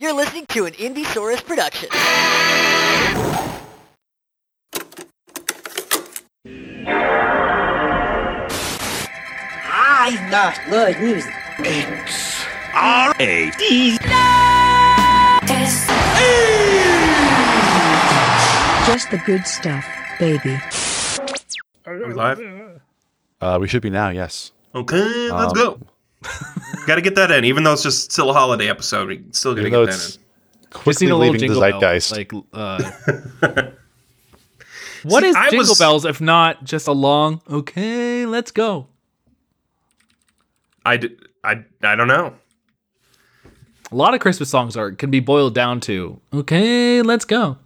You're listening to an Indiesaurus production. I've got good news. R A D. Just the good stuff, baby. Are we live? Uh, we should be now. Yes. Okay, let's Um, go. Got to get that in, even though it's just still a holiday episode. We still got to get that in. quickly need a leaving the jingle bell, like, uh, what See, is I jingle was- bells if not just a long okay, let's go. I, d- I, I don't know. A lot of Christmas songs are can be boiled down to okay, let's go.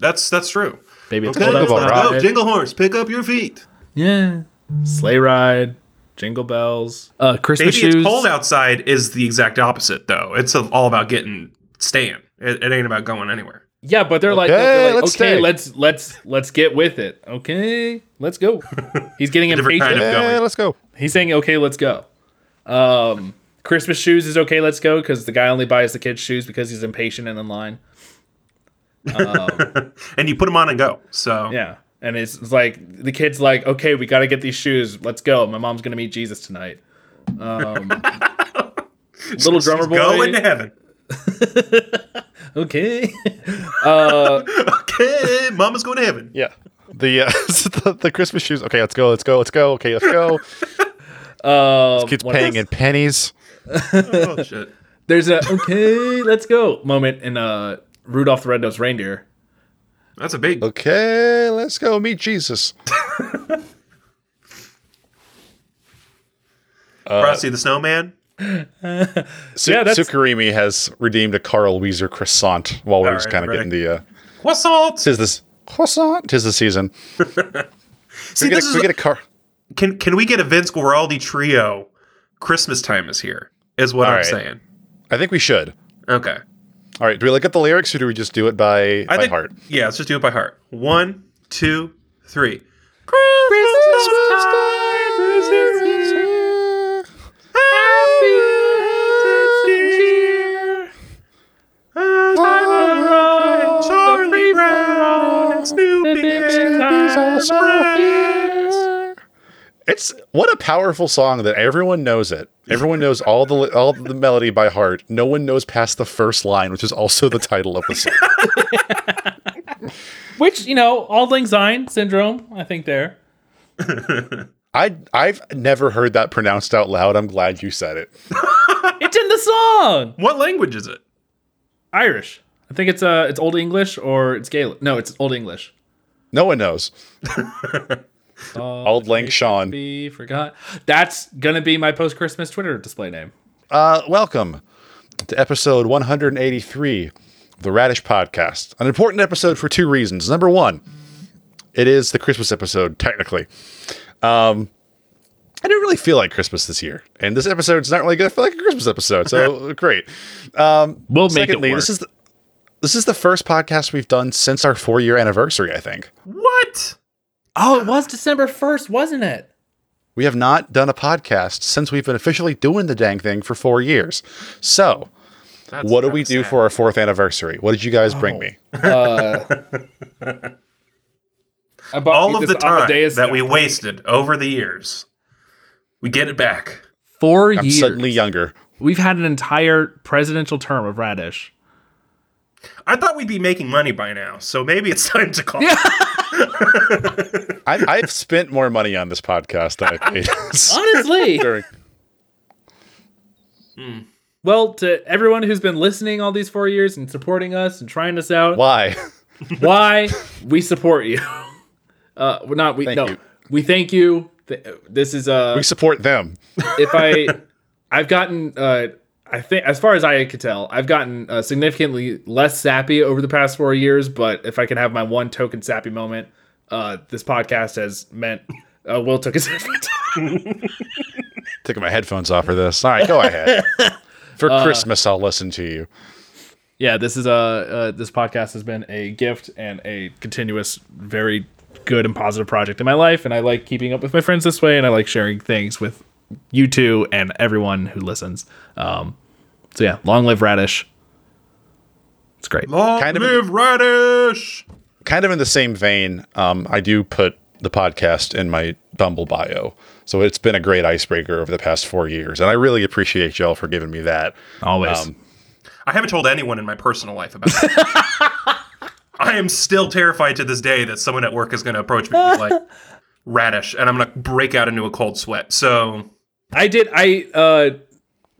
That's that's true. Baby, it's Okay, cold let's go. Jingle horse, pick up your feet. Yeah, sleigh ride, jingle bells, uh, Christmas Baby, shoes. it's cold outside is the exact opposite, though. It's all about getting staying. It, it ain't about going anywhere. Yeah, but they're like, Okay, they're like let's okay, stay. let's let's let's get with it. Okay, let's go. He's getting Different impatient. kind of yeah, going. let's go. He's saying, okay, let's go. Um, Christmas shoes is okay, let's go, because the guy only buys the kids' shoes because he's impatient and in line. Um, And you put them on and go. So Yeah. And it's, it's like, the kid's like, okay, we got to get these shoes. Let's go. My mom's going to meet Jesus tonight. Um, little drummer boy. go into heaven. okay. uh, Okay, mama's going to heaven. Yeah. The, uh, the the Christmas shoes. Okay, let's go. Let's go. Let's go. Okay, let's go. um, Kids paying in pennies. Oh shit. There's a, okay, let's go moment in uh, Rudolph the Red-Nosed Reindeer. That's a big. Okay, let's go meet Jesus. Frosty the Snowman. Su- Yeah, that's- Sukarimi has redeemed a Carl Weezer croissant while we're All just right, kind of ready. getting the. Uh, Croissant. tis this croissant? Tis the season. See, we get, this a, is we get a car. can can we get a Vince Guaraldi trio? Christmas time is here. Is what All I'm right. saying. I think we should. Okay. All right. Do we look at the lyrics or do we just do it by I by think, heart? Yeah, let's just do it by heart. One, two, three. Charlie Brown and Snoopy It's what a powerful song that everyone knows it. Everyone knows all the all the melody by heart. No one knows past the first line, which is also the title of the song. Which, you know, Auld Lang Syne syndrome, I think there. I I've never heard that pronounced out loud. I'm glad you said it. It's in the song. What language is it? Irish. I think it's uh it's Old English or it's Gaelic. No, it's Old English. No one knows. Auld Lang Sean. Be forgot. That's gonna be my post Christmas Twitter display name. Uh, welcome to episode 183 of the Radish Podcast. An important episode for two reasons. Number one, it is the Christmas episode, technically. Um, I didn't really feel like Christmas this year, and this episode's not really to feel like a Christmas episode. So great. Um, We'll make it work. this is the, this is the first podcast we've done since our four year anniversary. I think What? Oh, it was December first, wasn't it? we have not done a podcast since we've been officially doing the dang thing for four years. So. That's What do we do sad. for our fourth anniversary? What did you guys bring oh. me? Uh, I bought all of the time Amadeus that we wasted over the years? We get it back. 4 I'm years. suddenly younger. We've had an entire presidential term of Radish. I thought we'd be making money by now, so maybe it's time to call. I, I've spent more money on this podcast than I paid. Honestly. during- well, to everyone who's been listening all these four years and supporting us and trying us out, Why? why we support you. Uh, we're not we Thank no you. we thank you. This is uh We support them. if I I've gotten uh I think as far as I could tell, I've gotten uh, significantly less sappy over the past four years. But if I can have my one token sappy moment, uh, this podcast has meant uh, Will took his Taking my headphones off for this. All right, go ahead. For Christmas, I'll listen to you. yeah. This is a uh, this podcast has been a gift and a continuous, very good and positive project in my life, and I like keeping up with my friends this way, and I like sharing things with you two and everyone who listens. Um, so yeah, long live Radish. It's great. Long Kind of- live Radish. kind of in the same vein, um, I do put the podcast in my Bumble bio. So it's been a great icebreaker over the past four years. And I really appreciate y'all for giving me that. Always. Um, I haven't told anyone in my personal life about it. I am still terrified to this day that someone at work is going to approach me and be like, Radish, and I'm going to break out into a cold sweat. So, I did. I uh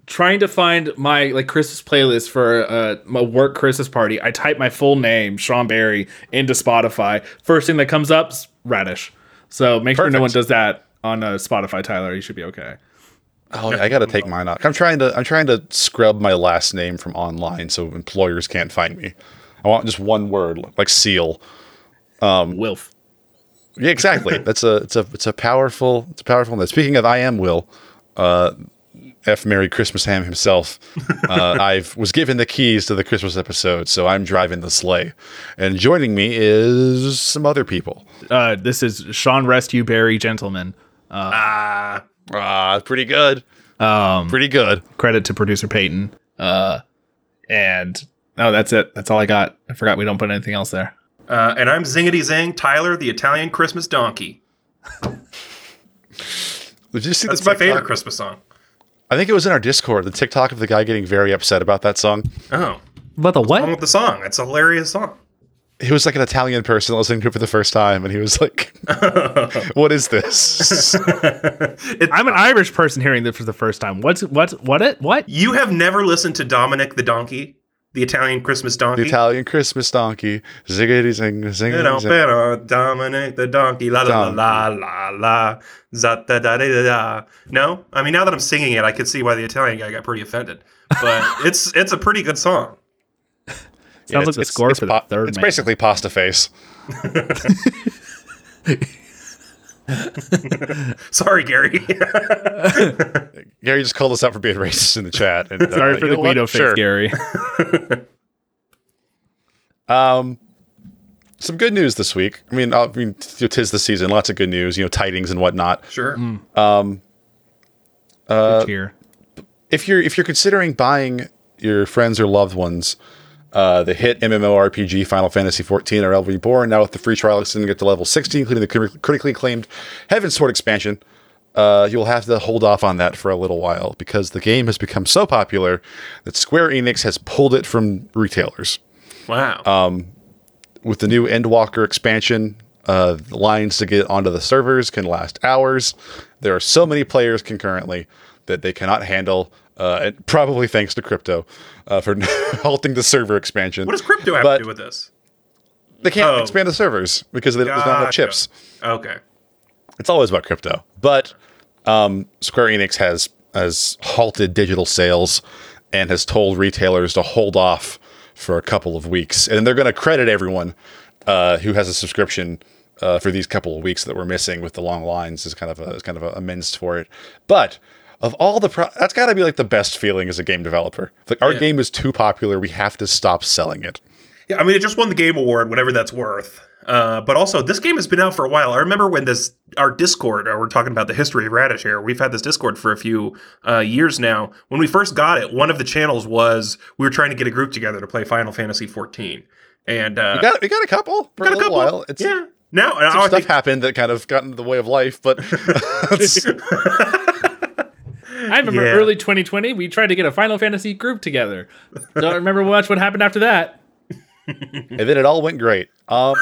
trying to find my like Christmas playlist for uh my work Christmas party. I type my full name, Sean Barry, into Spotify. First thing that comes up is Radish. So make sure no one does that on uh, Spotify, Tyler. You should be okay. Oh, I got to take mine out. I'm trying to. I'm trying to scrub my last name from online so employers can't find me. I want just one word, like seal. Um, Wilf. Yeah, exactly. That's a. It's a. It's a powerful. It's a powerful. name. Speaking of, I am Will. Uh, F. Merry Christmas Ham himself. Uh, I've was given the keys to the Christmas episode, so I'm driving the sleigh, and joining me is some other people. Uh, this is Sean Rescue Barry Gentleman. ah, Ah, pretty good. Um, Pretty good. credit to producer Peyton. Uh, and oh, that's it. That's all I got. I forgot we don't put anything else there. uh, and I'm Zingity Zing, Tyler, the Italian Christmas donkey. Did you see That's the my favorite Christmas song. I think it was in our Discord. The TikTok of the guy getting very upset about that song. Oh, But the wrong what? with the song? It's a hilarious song. He was like an Italian person listening to it for the first time, and he was like, "What is this?" I'm an Irish person hearing this for the first time. What's what? What it? What? You have never listened to Dominic the Donkey, the Italian Christmas donkey? the Italian Christmas donkey, ziggity zing, Pero, zing, zing. pero, Dominic the donkey, la la la la la la, za da da da da da. No, I mean now that I'm singing it, I can see why the Italian guy got pretty offended. But it's it's a pretty good song. Yeah, Sounds like the score for the pa- third It's man. basically pasta face. Sorry, Gary. Gary just called us out for being racist in the chat. And, uh, Sorry for the know what? Guido face, Sure. Gary. Um, some good news this week. I mean, uh, I mean, tis the season. Lots of good news. You know, tidings and whatnot. sure. Good cheer. if you're if you're considering buying your friends or loved ones uh, the hit MMORPG Final Fantasy XIV or Realm Reborn, now with the free trial extending it to level 60, including the crit- critically acclaimed Heavensward expansion, uh, you'll have to hold off on that for a little while because the game has become so popular that Square Enix has pulled it from retailers. Wow. With the new Endwalker expansion, uh, the lines to get onto the servers can last hours. There are so many players concurrently that they cannot handle. Uh, and probably thanks to crypto uh, for halting the server expansion. what does crypto have but- to do with this? They can't Oh. expand the servers because there's not enough chips. Okay. It's always about crypto. But um, Square Enix has has halted digital sales and has told retailers to hold off for a couple of weeks, and they're going to credit everyone uh, who has a subscription uh, for these couple of weeks that we're missing with the long lines as kind of a, as kind of a amends for it. But of all the pro- that's got to be like the best feeling as a game developer. Like our Yeah. game is too popular, we have to stop selling it. Yeah, I mean, it just won the Game Award, whatever that's worth. Uh, but also, this game has been out for a while. I remember when this our Discord, uh, we're talking about the history of Radish here. We've had this Discord for a few uh, years now. When we first got it, one of the channels was we were trying to get a group together to play Final Fantasy 14, and uh, We got we got a couple for got a couple. while. It's, yeah. Now, some stuff think, happened that kind of got in the way of life, but I remember Yeah. early 2020, we tried to get a Final Fantasy group together. Don't remember much what happened after that. and then it all went great. Um,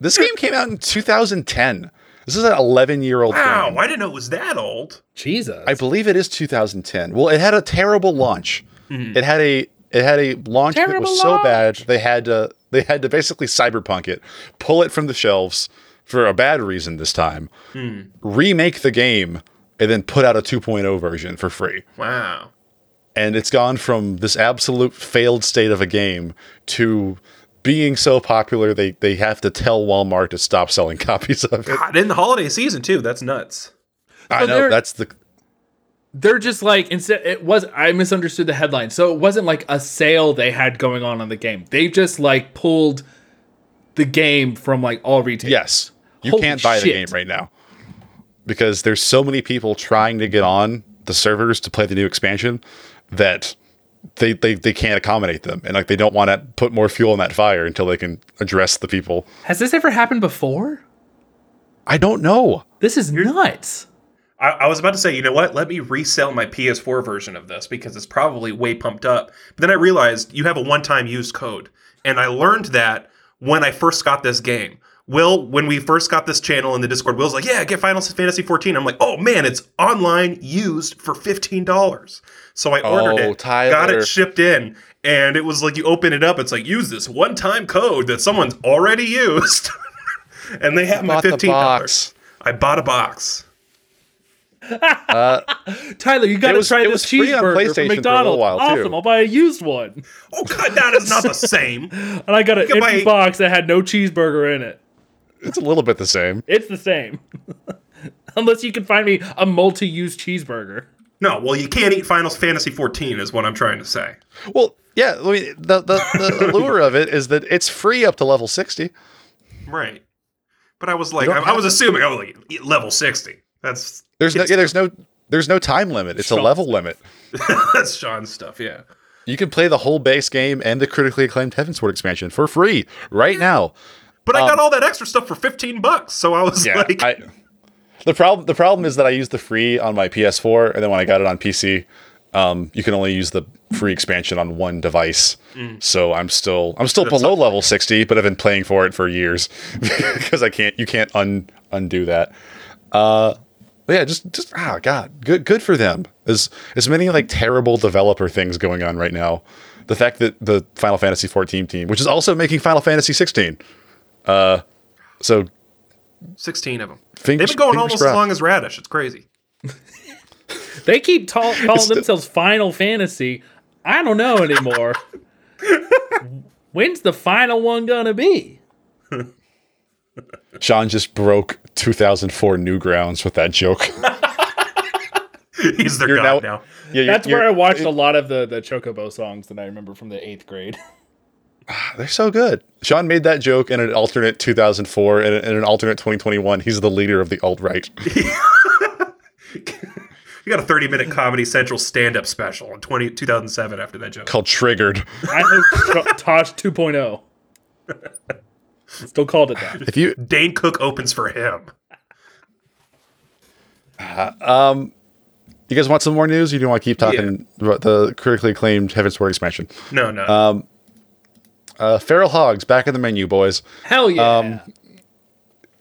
this game came out in 2010. This is an 11 year old wow, game. I didn't know it was that old. Jesus. I believe it is 2010. Well, it had a terrible launch. It had a it had a launch that Terrible was so bad they had to they had to basically cyberpunk it, pull it from the shelves for a bad reason this time, remake the game, and then put out a 2.0 version for free. Wow. and it's gone from this absolute failed state of a game to being so popular they, they have to tell Walmart to stop selling copies of it. God, in the holiday season too. That's nuts. I So know that's the They're just like instead it was I misunderstood the headline. So it wasn't like a sale they had going on on the game. They just like pulled the game from like all retail. yes. You Holy can't buy the game right now because there's so many people trying to get on the servers to play the new expansion that they, they they can't accommodate them, and like they don't want to put more fuel on that fire until they can address the people. Has this ever happened before? I don't know. This is nuts. I, I was about to say, you know what? Let me resell my PS4 version of this because it's probably way pumped up. But then I realized you have a one-time use code, and I learned that when I first got this game. Will, when we first got this channel in the Discord, Will's like, "Yeah, get Final Fantasy 14." I'm like, "Oh man, it's online used for fifteen dollars." So I ordered Oh, it, Tyler. got it shipped in, and it was like you open it up, it's like use this one-time code that someone's already used, and they have my the fifteen dollars. box. I bought a box. Uh, Tyler, you got to was- try it this was free on cheeseburger for from a McDonald's. while, too. awesome! I'll buy a used one. Oh god, that is not the same. And I got an empty buy- box that had no cheeseburger in it. It's a little bit the same. It's the same. Unless you can find me a multi-use cheeseburger. No, well, you can't eat Final Fantasy 14, is what I'm trying to say. Well, yeah. I mean, the the, the allure of it is that it's free up to level sixty. Right. But I was like, I, I have was assuming I was like level 60. That's There's no yeah, there's no there's no time limit. It's a Sure. level limit. that's Sean's stuff. Yeah. You can play the whole base game and the critically acclaimed Heavensward expansion for free right now. But I got all that extra stuff for 15 bucks, so I was Um, Yeah, like, I, the problem the problem is that I used the free on my PS4, and then when I got it on PC, um, you can only use the free expansion on one device. So I'm still I'm still below level sixty, but I've been playing for it for years because I can't you can't un, undo that. Uh, yeah, just just ah god, good good for them. There's as many like terrible developer things going on right now. The fact that the Final Fantasy 14 team, which is also making Final Fantasy 16, uh, so 16 of them. Fingers- They've been going fingers almost as long as Radish. It's crazy. They keep ta- calling the- themselves Final Fantasy. I don't know anymore. When's the final one gonna be? Sean just broke 2004 Newgrounds with that joke. He's their You're god now- now. Yeah, That's where I watched a lot of the the Chocobo songs that I remember from the eighth grade. They're so good. Sean made that joke in an alternate 2004 and in an alternate 2021. He's the leader of the alt right. You got a 30 minute Comedy Central stand up special in 20, 2007 after that joke. called Triggered. I know Tosh 2.0. Still called it that. If you Dane Cook opens for him. Um, you guys want some more news? Or you do want to keep talking about the critically acclaimed Heavensward expansion? No, no. Um, Uh, Feral Hogs back in the menu, boys. Hell yeah. Um,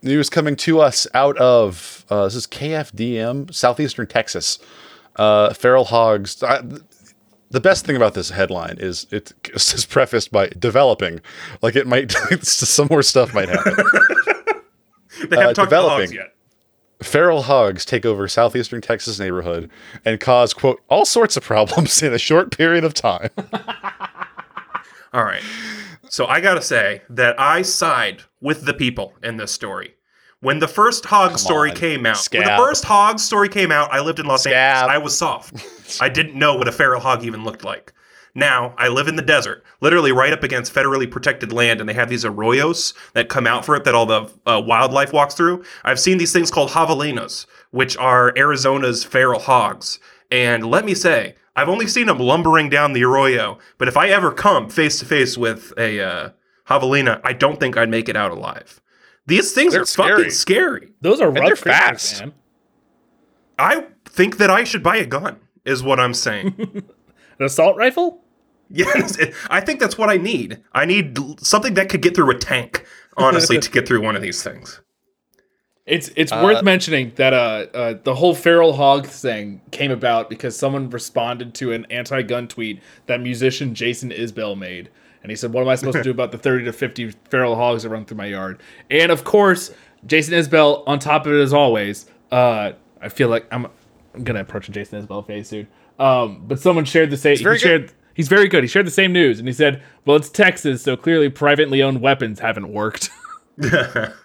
News coming to us out of uh, this is KFDM, southeastern Texas. Uh, Feral Hogs. I, the best thing about this headline is it is prefaced by developing, like it might some more stuff might happen. they haven't uh, developing. hogs yet. Feral hogs take over southeastern Texas neighborhood and cause quote all sorts of problems in a short period of time. All right. So I got to say that I side with the people in this story. When the first hog story on, came out, when the first hog story came out, I lived in Los Scab. Angeles. I was soft. I didn't know what a feral hog even looked like. Now I live in the desert, literally right up against federally protected land, and they have these arroyos that come out for it that all the uh, wildlife walks through. I've seen these things called javelinas, which are Arizona's feral hogs. And let me say, I've only seen them lumbering down the arroyo, but if I ever come face to face with a uh, javelina, I don't think I'd make it out alive. These things They're are fucking scary. scary. Those are rough they're fast. man. I think that I should buy a gun, is what I'm saying. An assault rifle? yes, it- I think that's what I need. I need something that could get through a tank, honestly, to get through one of these things. It's it's worth mentioning that uh, uh the whole feral hog thing came about because someone responded to an anti-gun tweet that musician Jason Isbell made, and he said, "What am I supposed to do about the thirty to fifty feral hogs that run through my yard?" And of course, Jason Isbell, on top of it as always, uh, I feel like I'm I'm gonna approach a Jason Isbell phase soon. Um, but someone shared the same. He good. shared. He's very good. He shared the same news, and he said, "Well, it's Texas, so clearly privately owned weapons haven't worked."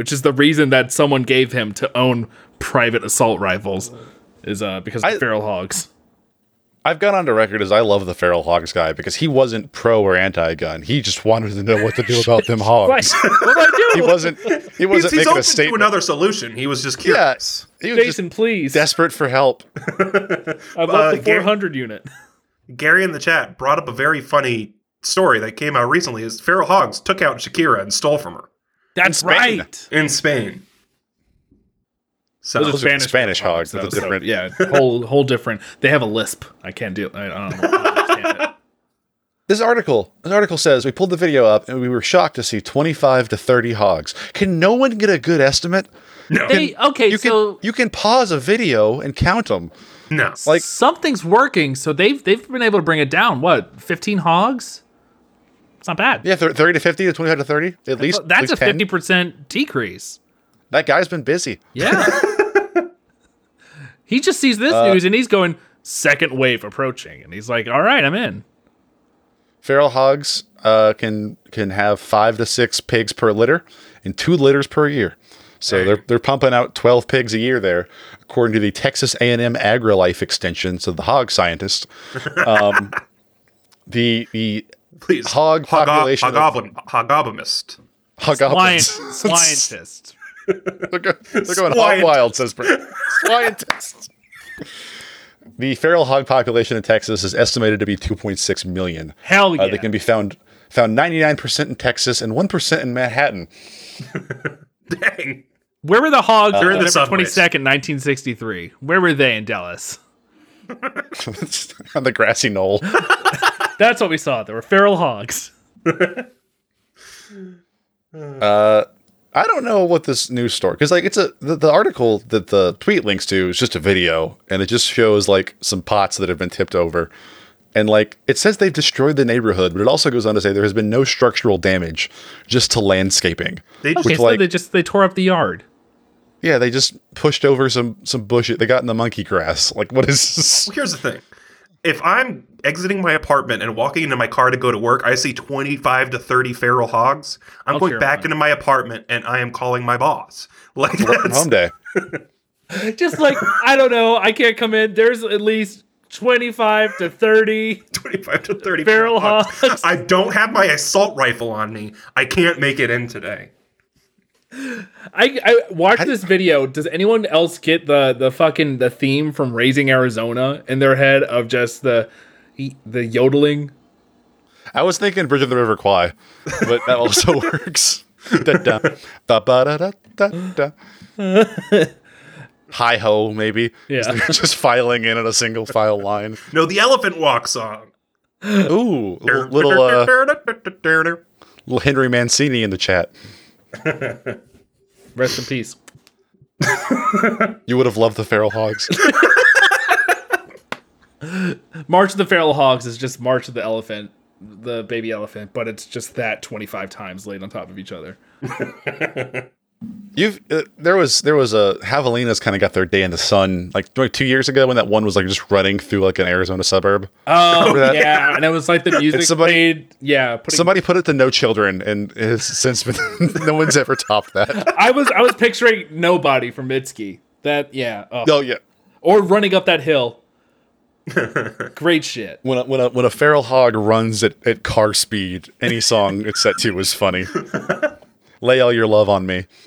which is the reason that someone gave him to own private assault rifles is uh because of I- feral hogs. I've gone on to record as I love the feral hogs guy because he wasn't pro or anti-gun. He just wanted to know what to do about them hogs. What? what do I do? He wasn't. He wasn't he's making open a to statement. another solution. He was just yeah, curious. he was Jason, just please. desperate for help. I love uh, the Gar- 400 unit. Gary in the chat brought up a very funny story that came out recently. Is feral hogs took out Shakira and stole from her That's Spain. right. in Spain. So Those are Spanish, Spanish hogs, though, that's so, different. yeah, whole whole different. They have a lisp. I can't do. I, I don't know. Understand it. This article, this article says we pulled the video up and we were shocked to see 25 to 30 hogs. Can no one get a good estimate? no, They okay, You can so you can pause a video and count them. no, like- something's working. So they've they've been able to bring it down. What, fifteen hogs? It's not bad. Yeah, thir- 30 to 50 to 25 to 30 at least. at That's least a fifty percent decrease. That guy's been busy. Yeah. he just sees this Uh, news and he's going second wave approaching, and he's like, "All right, I'm in." Feral hogs uh, can can have five to six pigs per litter and two litters per year. So they're they're pumping out 12 pigs a year there, according to the Texas A&M AgriLife extension. So the hog scientist, um, the the please hog Hogo- population of- hogoblin, hogobomist. hogoblins. Scientist. they're, go- they're going hog wild, says Brent. Scientists. The feral hog population in Texas is estimated to be 2.6 million. Hell yeah. Uh, they can be found found 99% in Texas and 1% in Manhattan. Dang. Where were the hogs They're the November twenty second, nineteen sixty three? Where were they in Dallas? on the grassy knoll. That's what we saw. There were feral hogs. Uh, I don't know what this news story because like it's a the, the article that the tweet links to is just a video and it just shows like some pots that have been tipped over. And like it says they've destroyed the neighborhood, but it also goes on to say there has been no structural damage, just to landscaping. They, Okay, so like- they just they tore up the yard. Yeah, they just pushed over some some bushes. They got in the monkey grass. Like what is this? Here's the thing. If I'm exiting my apartment and walking into my car to go to work, I see 25 to 30 feral hogs. I'm I'll going back into my apartment and I am calling my boss. Like that's, Home day. Just like I don't know, I can't come in. There's at least twenty five to thirty. 25 to 30 Feral hogs. I don't have my assault rifle on me. I can't make it in today. I, I watched this video. Does anyone else get the the fucking the theme from Raising Arizona in their head of just the the yodeling? I was thinking Bridge of the River Kwai, but that also works. Da, da, ba, ba, da, da, da, da. Hi ho, maybe. Yeah. Just, just filing in at a single file line. No, the elephant walk song. Ooh, little little, uh, little Henry Mancini in the chat. Rest in peace. You would have loved the feral hogs. March of the Feral Hogs is just March of the Elephant, the baby elephant, but it's just that twenty five times laid on top of each other. You've uh, there was there was a Javelinas kind of got their day in the sun like like two years ago when that one was like just running through like an Arizona suburb. Oh yeah, and it was like the music somebody- played. Yeah, putting, Somebody put it to no children, and has since been no one's ever topped that. I was I was picturing nobody from Mitski. That yeah, oh. Oh yeah, or running up that hill. Great shit. when a, when a when a feral hog runs at, at car speed, any song it's set to is funny. Lay all your love on me.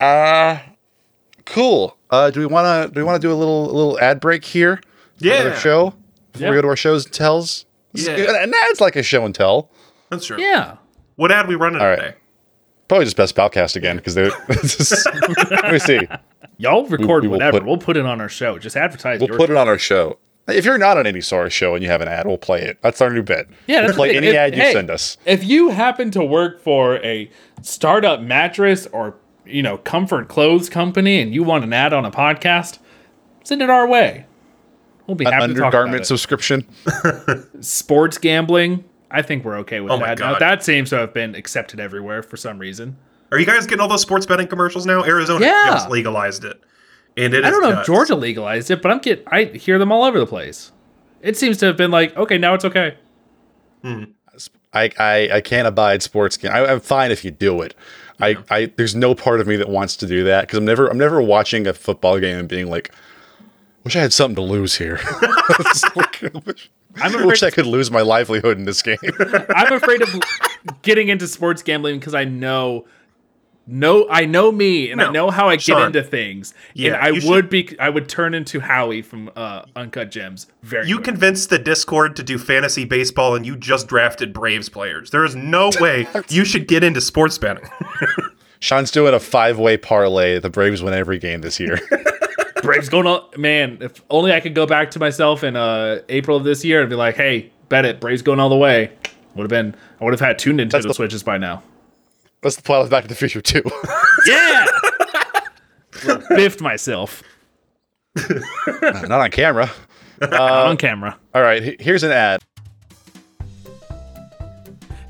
uh cool. Uh, do we want to do we want to do a little a little ad break here? for Yeah. Another show before we go to our shows and tells. This Yeah. good. An ad's like a show and tell. That's true. Yeah. What ad we running All right. today? Probably just best Palcast again because they're. let me see. Y'all record we will whatever. put- we'll put it on our show. Just advertise. We'll your put it on our show. If you're not on any Sora show and you have an ad, we'll play it. That's our new bet. Yeah, that's play any If- ad you hey, send us. If you happen to work for a startup mattress or you know comfort clothes company and you want an ad on a podcast, send it our way. We'll be An happy to talk about undergarment it. subscription. Sports gambling. I think we're okay with Oh that. Now, that seems to have been accepted everywhere for some reason. Are you guys getting all those sports betting commercials now? Arizona Yeah. just legalized it. And it I don't know if. Georgia legalized it, but I'm get I hear them all over the place. It seems to have been like, okay, now it's okay. Hmm. I, I, I can't abide sports game. I, I'm fine if you do it. I, I there's no part of me that wants to do that because I'm never I'm never watching a football game and being like, wish I had something to lose here. Like, I wish, I'm I wish I could lose my livelihood in this game. I'm afraid of getting into sports gambling because I know know I know me and I know how I Sean. get into things. Yeah, and I you should- would be I would turn into Howie from uh, Uncut Gems very You quick. convinced the Discord to do fantasy baseball and you just drafted Braves players. There is no way you should get into sports betting. Sean's doing a five way parlay. The Braves win every game this year. Braves going on man, if only I could go back to myself in uh April of this year and be like, hey, bet it, Braves going all the way. Would have been I would have had two Nintendo the- Switches by now. That's the plot of Back to the Future too. Yeah. Biffed myself uh, Not on camera. on camera. All right, here's an ad.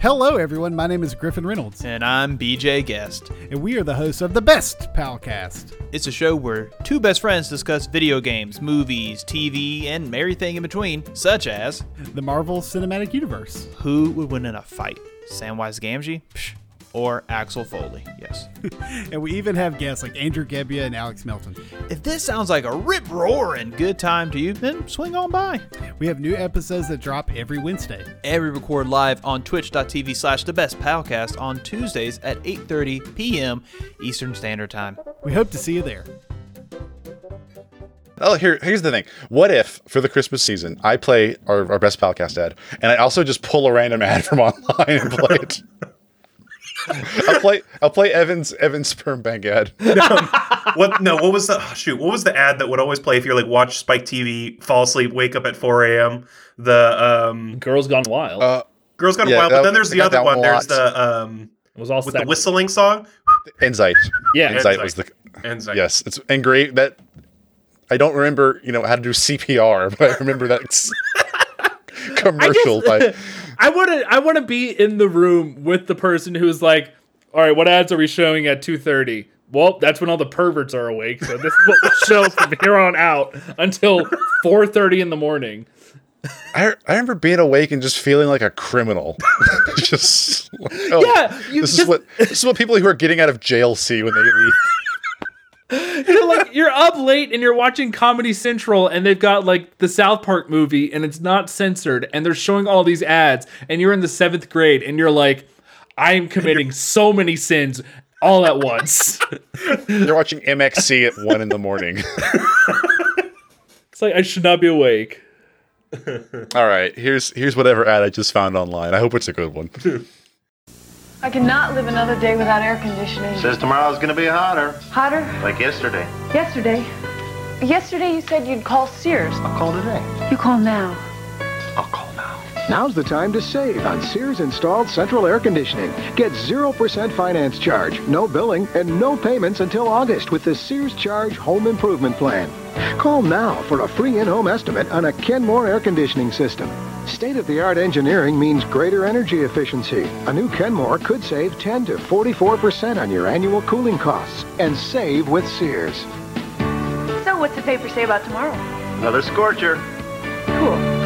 Hello, everyone. My name is Griffin Reynolds, And I'm BJ Guest. and we are the hosts of the Best Palcast. It's a show where two best friends discuss video games, movies, TV, and everything in between, such as the Marvel Cinematic Universe. who would win in a fight, Samwise Gamgee Psh, or Axel Foley. Yes. And we even have guests like Andrew Gebbia and Alex Melton. if this sounds like a rip roaring good time to you, then swing on by. We have new episodes that drop every Wednesday. And we record live on twitch.tv slash the best palcast on Tuesdays at 8.30 p.m. Eastern Standard Time. We hope to see you there. Oh, here, here's the thing. What if for the Christmas season I play our, our best podcast ad, and I also just pull a random ad from online and play it? I'll play. I'll play Evan's Evan's sperm bank ad. what? No. What was the oh, shoot? What was the ad that would always play if you're like watch Spike TV, fall asleep, wake up at 4 a.m. The um, Girls Gone Wild. Uh, Girls Gone Yeah, Wild. that- but then there's the other one. one There's the um it was all with the sex. whistling song. Enzyte. Yeah. Enzyte Enzyte. was the. And like, Yes, it's and great that. I don't remember, you know, how to do CPR, but I remember that it's commercial. by, I want to I want to be in the room with the person who's like, "All right, what ads are we showing at 2:30?" Well, that's when all the perverts are awake. So this is what we'll show from here on out until 4:30 in the morning. I, I remember being awake and just feeling like a criminal. just like, oh, Yeah, you this is what this is what people who are getting out of jail see when they leave. You're like you're up late and you're watching Comedy Central and they've got like the South Park movie and it's not censored and they're showing all these ads and you're in the 7th grade and you're like I am committing so many sins all at once. You're watching MXC at one in the morning. It's like I should not be awake. All right, here's here's whatever ad I just found online. I hope it's a good one. I cannot live another day without air conditioning. Says tomorrow's gonna be hotter, Hotter? like yesterday. Yesterday. Yesterday you said you'd call Sears. I'll call today. You call now. I'll call. Now's the time to save on Sears installed central air conditioning. Get 0% finance charge, no billing, and no payments until August with the Sears Charge Home Improvement Plan. Call now for a free in-home estimate on a Kenmore air conditioning system. State-of-the-art engineering means greater energy efficiency. A new Kenmore could save 10 to 44% on your annual cooling costs and save with Sears. So what's the paper say about tomorrow? Another scorcher. Cool.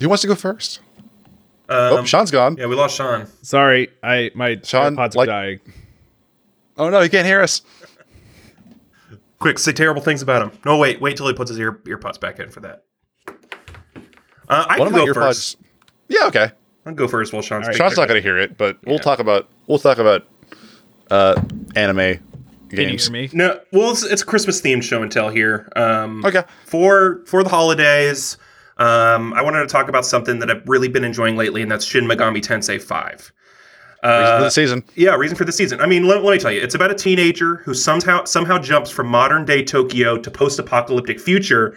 Who wants to go first? Um, oh, Sean's gone. Yeah, we lost Sean. Sorry, I my Sean, AirPods are like- dying. Oh no, he can't hear us. Quick, say terrible things about him. No, wait, wait till he puts his ear earpods back in for that. Uh, I One can go earpods. first. Yeah, okay. I'll go first while Sean's. Sean's not going to hear it, but we'll talk about we'll talk about uh anime Can you games. hear me? No, well, it's, it's a Christmas themed show and tell here. Um, Okay. For for the holidays, um, I wanted to talk about something that I've really been enjoying lately, and that's Shin Megami Tensei Five. Reason for Uh, the season. yeah, reason for the season. I mean, let, let me tell you, it's about a teenager who somehow somehow jumps from modern day Tokyo to post apocalyptic future,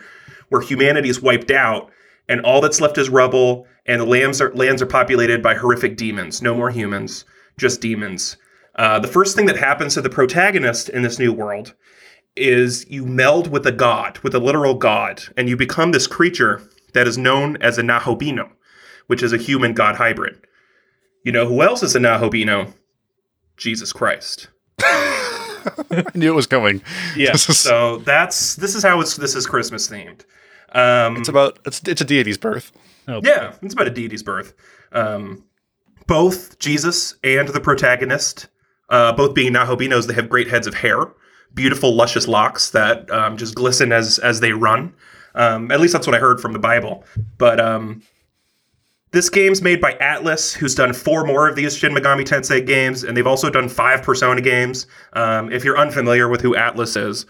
where humanity is wiped out, and all that's left is rubble, and the lands are lands are populated by horrific demons. No more humans, just demons. Uh, the first thing that happens to the protagonist in this new world is you meld with a god, with a literal god, and you become this creature that is known as a Nahobino, which is a human god hybrid. You know who else is a Nahobino? Jesus Christ. I knew it was coming. Yeah. So that's this is how it's this is Christmas themed. Um, It's about it's it's a deity's birth. Oh, yeah, it's about a deity's birth. Um, both Jesus and the protagonist, uh, both being Nahobinos, they have great heads of hair, beautiful, luscious locks that um, just glisten as as they run. Um, at least that's what I heard from the Bible. But um, This game's made by Atlus, who's done four more of these Shin Megami Tensei games, and they've also done five Persona games. Um, if you're unfamiliar with who Atlus is,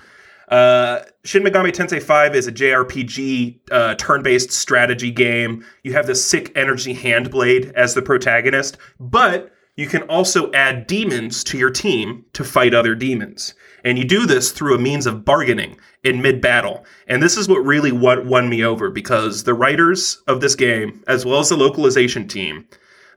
uh, Shin Megami Tensei 5 is a JRPG uh, turn based strategy game. You have this sick energy handblade as the protagonist, but you can also add demons to your team to fight other demons. And you do this through a means of bargaining in mid battle. And this is what really what won me over because the writers of this game, as well as the localization team,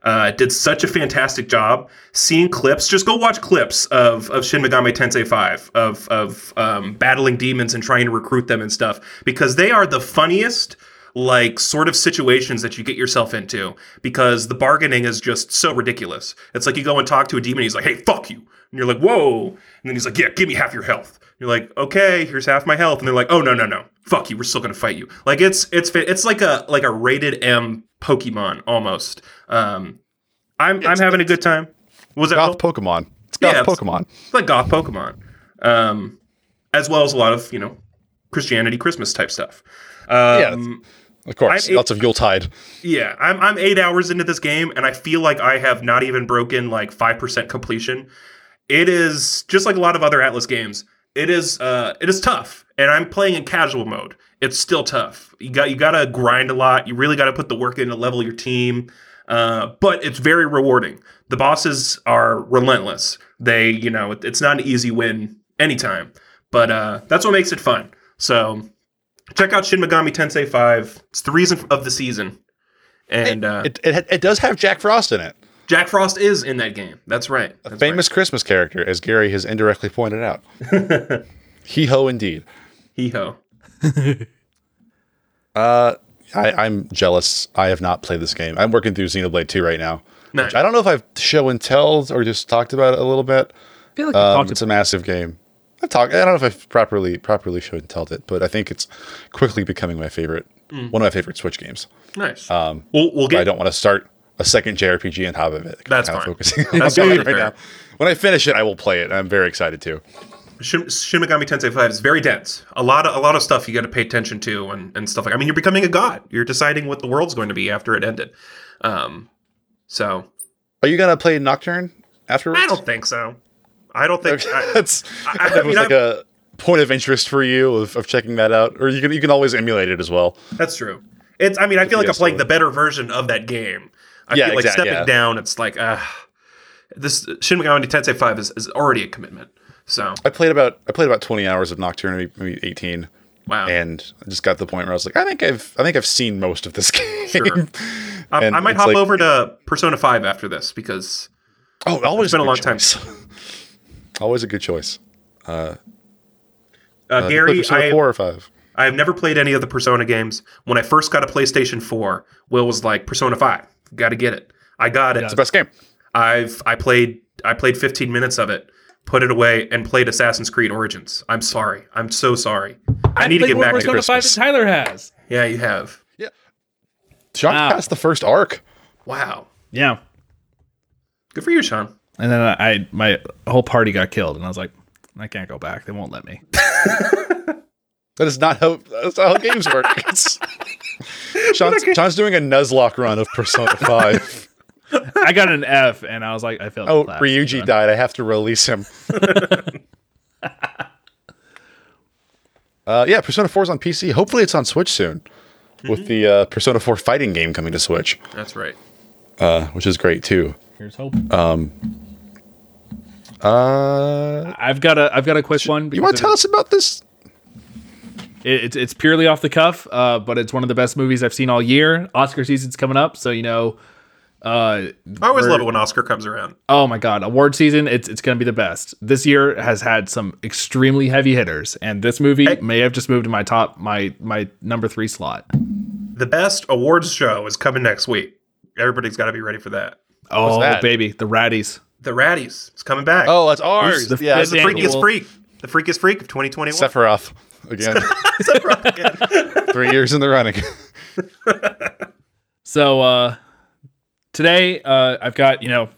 uh, did such a fantastic job. Seeing clips, just go watch clips of, of Shin Megami Tensei 5, of, of um, battling demons and trying to recruit them and stuff, because they are the funniest, like, sort of situations that you get yourself into, because the bargaining is just so ridiculous. It's like you go and talk to a demon, he's like, hey, fuck you. And you're like, whoa. And then he's like, yeah, give me half your health. You're like, okay, here's half my health, and they're like, oh no no no, fuck you, we're still gonna fight you. Like it's it's it's like a like a rated M Pokemon almost. Um, I'm I'm having a good time. Was it goth Pokemon? It's goth Yeah, Pokemon. It's like goth Pokemon, um, as well as a lot of you know Christianity Christmas type stuff. Um, Of course, I'm lots of Yuletide. yeah, I'm I'm eight hours into this game, and I feel like I have not even broken like five percent completion. It is just like a lot of other Atlus games. It is uh it is tough, and I'm playing in casual mode. It's still tough. You got you got to grind a lot. You really got to put the work in to level your team. Uh, but it's very rewarding. The bosses are relentless. They, you know, it- it's not an easy win anytime, but uh, that's what makes it fun. So check out Shin Megami Tensei 5. It's the reason of the season. And uh, It, it it does have Jack Frost in it, Jack Frost is in that game. That's right. a famous Christmas character, as Gary has indirectly pointed out. Hee ho, indeed. Hee ho. Uh, I, I'm jealous. I have not played this game. I'm working through Xenoblade 2 right now. Nice. Which I don't know if I've show and tell or just talked about it a little bit. I feel like Um, talked it's a massive game. I've talked. I don't know if I've properly properly show and telled it, but I think it's quickly becoming my favorite, Mm. one of my favorite Switch games. Nice. Um, we'll, we'll get. I don't want to start a second JRPG on top of it. That's fine. Focusing on That's that totally right fair. now. When I finish it, I will play it. I'm very excited too. Shin, Shin Megami Tensei 5 is very dense. A lot of a lot of stuff you got to pay attention to and, and stuff like. I mean, you're becoming a god. You're deciding what the world's going to be after it ended. Um, so Are you gonna play Nocturne afterwards? I don't think so. I don't think I, That's I, I that mean, was like I'm- a point of interest for you of, of checking that out, or you can you can always emulate it as well. That's true. It's. I mean, I feel like I'm playing the better version of that game. I Yeah, feel like exact- stepping yeah. down. It's like, uh, this Shin Megami Tensei 5 is, is already a commitment. So I played about I played about 20 hours of Nocturne, maybe, maybe 18. Wow. And I just got to the point where I was like, I think I've I think I've seen most of this game. Sure. I, I might hop like- over to Persona 5 after this because Oh, always it's been a good long time. always a good choice. Uh, Uh, Gary, I, four or five. I have never played any of the Persona games. When I first got a PlayStation 4, Will was like, Persona 5, got to get it. I got it. It's the best game. I've I played I played 15 minutes of it, put it away, and played Assassin's Creed Origins. I'm sorry. I'm so sorry. I, need to get more back to Persona 5 than Christmas. Tyler has. Yeah, you have. Yeah. Sean Wow. passed the first arc. Wow. Yeah. Good for you, Sean. And then I, I my whole party got killed, and I was like, I can't go back. They won't let me. That is not how that's not how games work. It's- Sean's, Sean's doing a Nuzlocke run of Persona 5. I got an F, and I was like, I failed. Oh, class. Ryuji died. I have to release him. uh, yeah, Persona 4 is on PC. Hopefully, it's on Switch soon with the uh, Persona 4 fighting game coming to Switch, That's right. uh, which is great too. Here's hope. Um, uh, I've got a I've got a quick one. you want to tell us about this? It, it's it's purely off the cuff, uh, but it's one of the best movies I've seen all year. Oscar season's coming up, so you know. Uh, I always love it when Oscar comes around. Oh my god, award season, it's it's gonna be the best. This year has had some extremely heavy hitters, and this movie may have just moved to my top my my number three slot. The best awards show is coming next week. Everybody's got to be ready for that. Oh that? baby, the Ratties. The Raddies. It's coming back. Oh, that's ours. The yeah, It's the freakiest Cool. freak. The freakiest freak of 2021. Sephiroth again. Three years in the running. So uh today uh I've got, you know,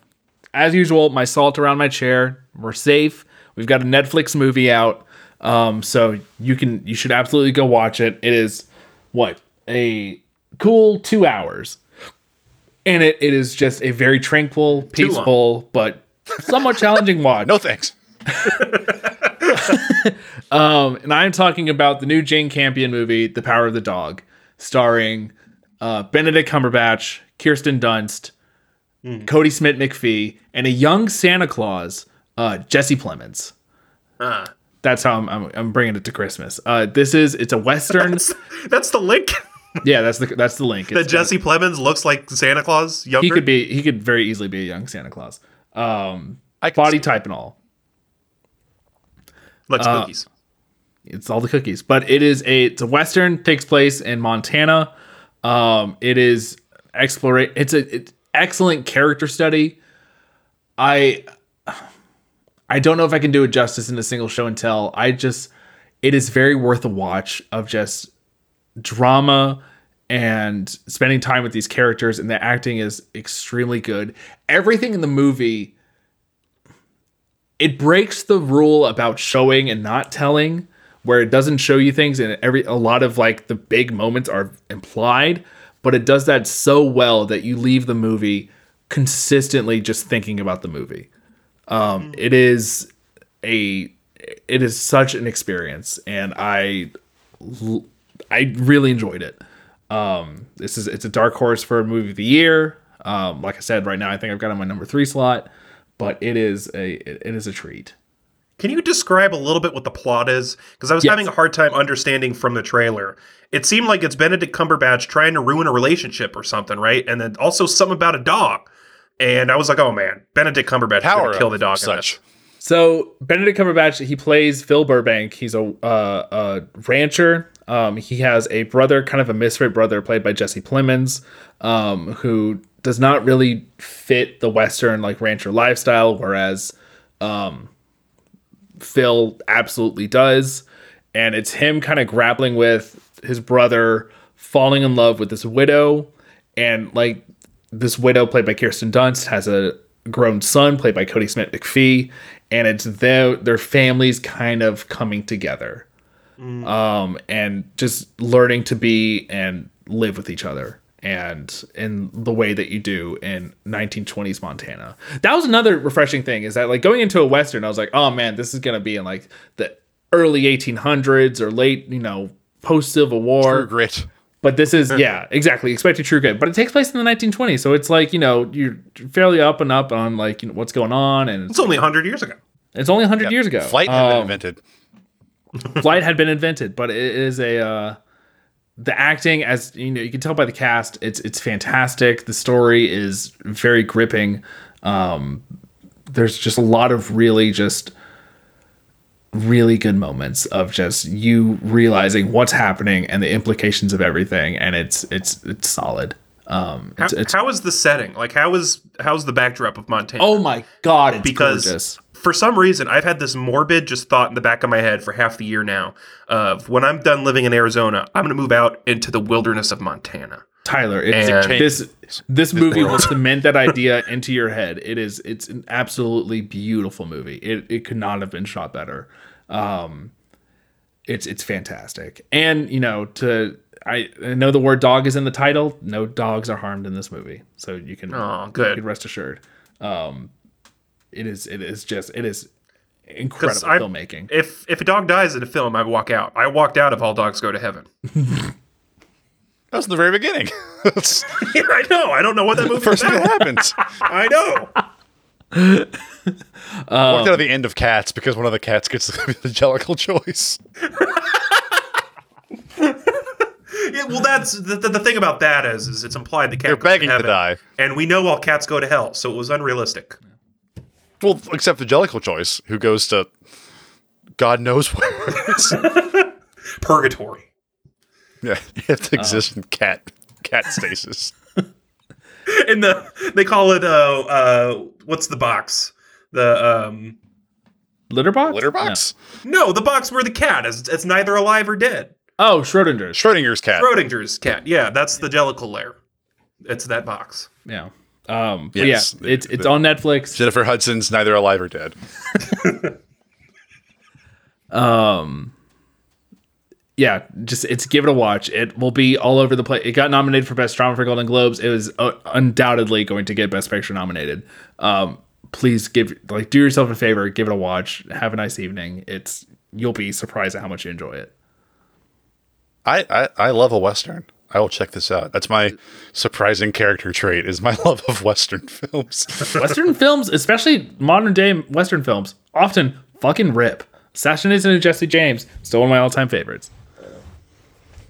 as usual, my salt around my chair. We're safe. We've got a Netflix movie out. Um so you can you should absolutely go watch it. It is what? A cool 2 hours. and it, it is just a very tranquil, peaceful, but somewhat challenging watch. No thanks. Um, and I'm talking about the new Jane Campion movie, The Power of the Dog, starring uh, Benedict Cumberbatch, Kirsten Dunst, Kodi Smit-McPhee, and a young Santa Claus, uh, Jesse Plemons. Ah. That's how I'm, I'm, I'm bringing it to Christmas. Uh, this is it's a western. That's, that's the link. yeah, that's the that's the link. that It's- Jesse Plemons looks like Santa Claus younger. he could be he could very easily be a young Santa Claus. Um, I body see type and all. Let's uh, cookies. It's all the cookies, but it is a it's a western takes place in Montana. Um, it is explore. It's a it's excellent character study. I I don't know if I can do it justice in a single show and tell. I just it is very worth a watch of just drama and spending time with these characters and the acting is extremely good. Everything in the movie it breaks the rule about showing and not telling where it doesn't show you things and every a lot of like the big moments are implied but it does that so well that you leave the movie consistently just thinking about the movie. Um it is a it is such an experience and i i really enjoyed it. Um this is it's a dark horse for a movie of the year. Um like i said right now i think i've got on my number three slot but it is a it, it is a treat Can you describe a little bit what the plot is? Because I was Yes. having a hard time understanding from the trailer. It seemed like it's Benedict Cumberbatch trying to ruin a relationship or something, right? And then also something about a dog. And I was like, oh man, Benedict Cumberbatch is going to kill the dog in such. this. So Benedict Cumberbatch, he plays Phil Burbank. He's a, uh, a rancher. Um, he has a brother, kind of a misfit brother, played by Jesse Plemons, um, who does not really fit the Western like rancher lifestyle, whereas um, Phil absolutely does. And it's him kind of grappling with his brother falling in love with this widow. And like this widow, played by Kirsten Dunst, has a grown son, played by Kodi Smit-McPhee. And it's their, their families kind of coming together um, and just learning to be and live with each other and in the way that you do in 1920s Montana. That was another refreshing thing is that like going into a western I was like, "Oh man, this is going to be in like the early 1800s or late, you know, post Civil War." True grit. But this is yeah, exactly. Expected true grit, but it takes place in the 1920s, so it's like you know you're fairly up and up on like you know what's going on, and It's only 100 years ago. it's only 100 years ago. Flight had been Um, invented. flight had been invented but it is a uh the acting as you know you can tell by the cast it's it's fantastic the story is very gripping um there's just a lot of really just really good moments of just you realizing what's happening and the implications of everything and it's it's it's solid um How, it's, it's how is the setting? Like, how is how's the backdrop of Montana? oh my god it's because gorgeous for some reason I've had this morbid just thought in the back of my head for half the year now of when I'm done living in Arizona, I'm going to move out into the wilderness of Montana. Tyler, it's, And- this this movie will cement that idea into your head. It is it's an absolutely beautiful movie. It it could not have been shot better. Um, it's it's fantastic, and you know to I, I know the word dog is in the title. No dogs are harmed in this movie, so you can Oh, good. you can rest assured. Um, it is it is just it is incredible I- filmmaking. If if a dog dies in a film, I walk out. I walked out of All Dogs Go to Heaven. That was in the very beginning. Yeah, I know. I don't know what that movie first is thing that happens. I know. I walked out of the end of Cats because one of the cats gets the Jellicle choice. Yeah, well, that's the, the, the thing about that is, is it's implied the cat They're begging to heaven, die. and we know all cats go to hell, so it was unrealistic. Well, except the Jellicle choice, who goes to God knows where. Purgatory. yeah, you have to exist in cat cat stasis. In the they call it uh uh what's the box? The um Litter box. Litter box? no the box where the cat is it's neither alive or dead. Oh, Schrodinger's. Schrodinger's cat. Schrodinger's cat. Yeah, that's the Jellicle lair. It's that box. Yeah. Um, Yes, yeah, it's it's on Netflix. Jennifer Hudson's neither alive or dead. Um, yeah, just it's give it a watch. It will be all over the place. It got nominated for best drama for Golden Globes. It was uh, undoubtedly going to get best picture nominated. Um, please give like do yourself a favor, give it a watch. Have a nice evening. It's you'll be surprised at how much you enjoy it. I, I, I love a western. I will check this out. That's my surprising character trait is my love of western films. Western films, especially modern day Western films, often fucking rip. Assassination of Jesse James, still one of my all time favorites.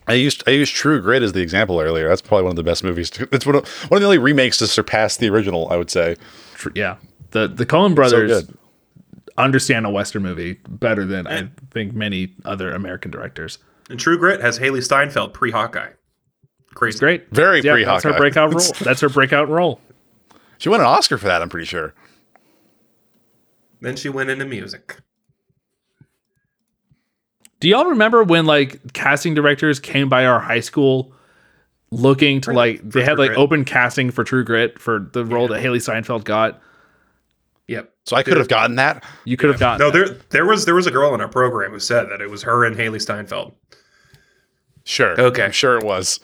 I used I used True Grit as the example earlier. That's probably one of the best movies. To, it's one of, one of the only remakes to surpass the original. I would say. Yeah, the the Coen brothers understand a Western movie better than I think many other American directors. And True Grit has Hailee Steinfeld pre Hawkeye. Crazy. Great, Very yeah, pre That's her breakout role. That's her breakout role. She won an Oscar for that. I'm pretty sure. Then she went into music. Do y'all remember when like casting directors came by our high school looking to like they had True like Grit. open casting for True Grit for the role that Hailee Steinfeld got? Yep. So I could have gotten that. You could have gotten No, there there was there was a girl in our program who said that it was her and Hailee Steinfeld. Sure. Okay. I'm sure it was.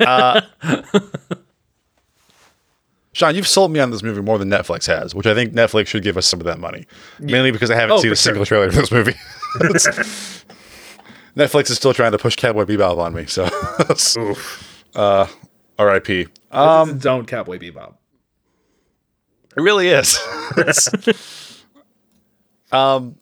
uh, Sean, you've sold me on this movie more than Netflix has, which I think Netflix should give us some of that money. Mainly because I haven't Oh, seen for a single trailer for this movie. It's- Netflix is still trying to push Cowboy Bebop on me, so uh, R.I.P. Um, don't Cowboy Bebop. It really is. Um,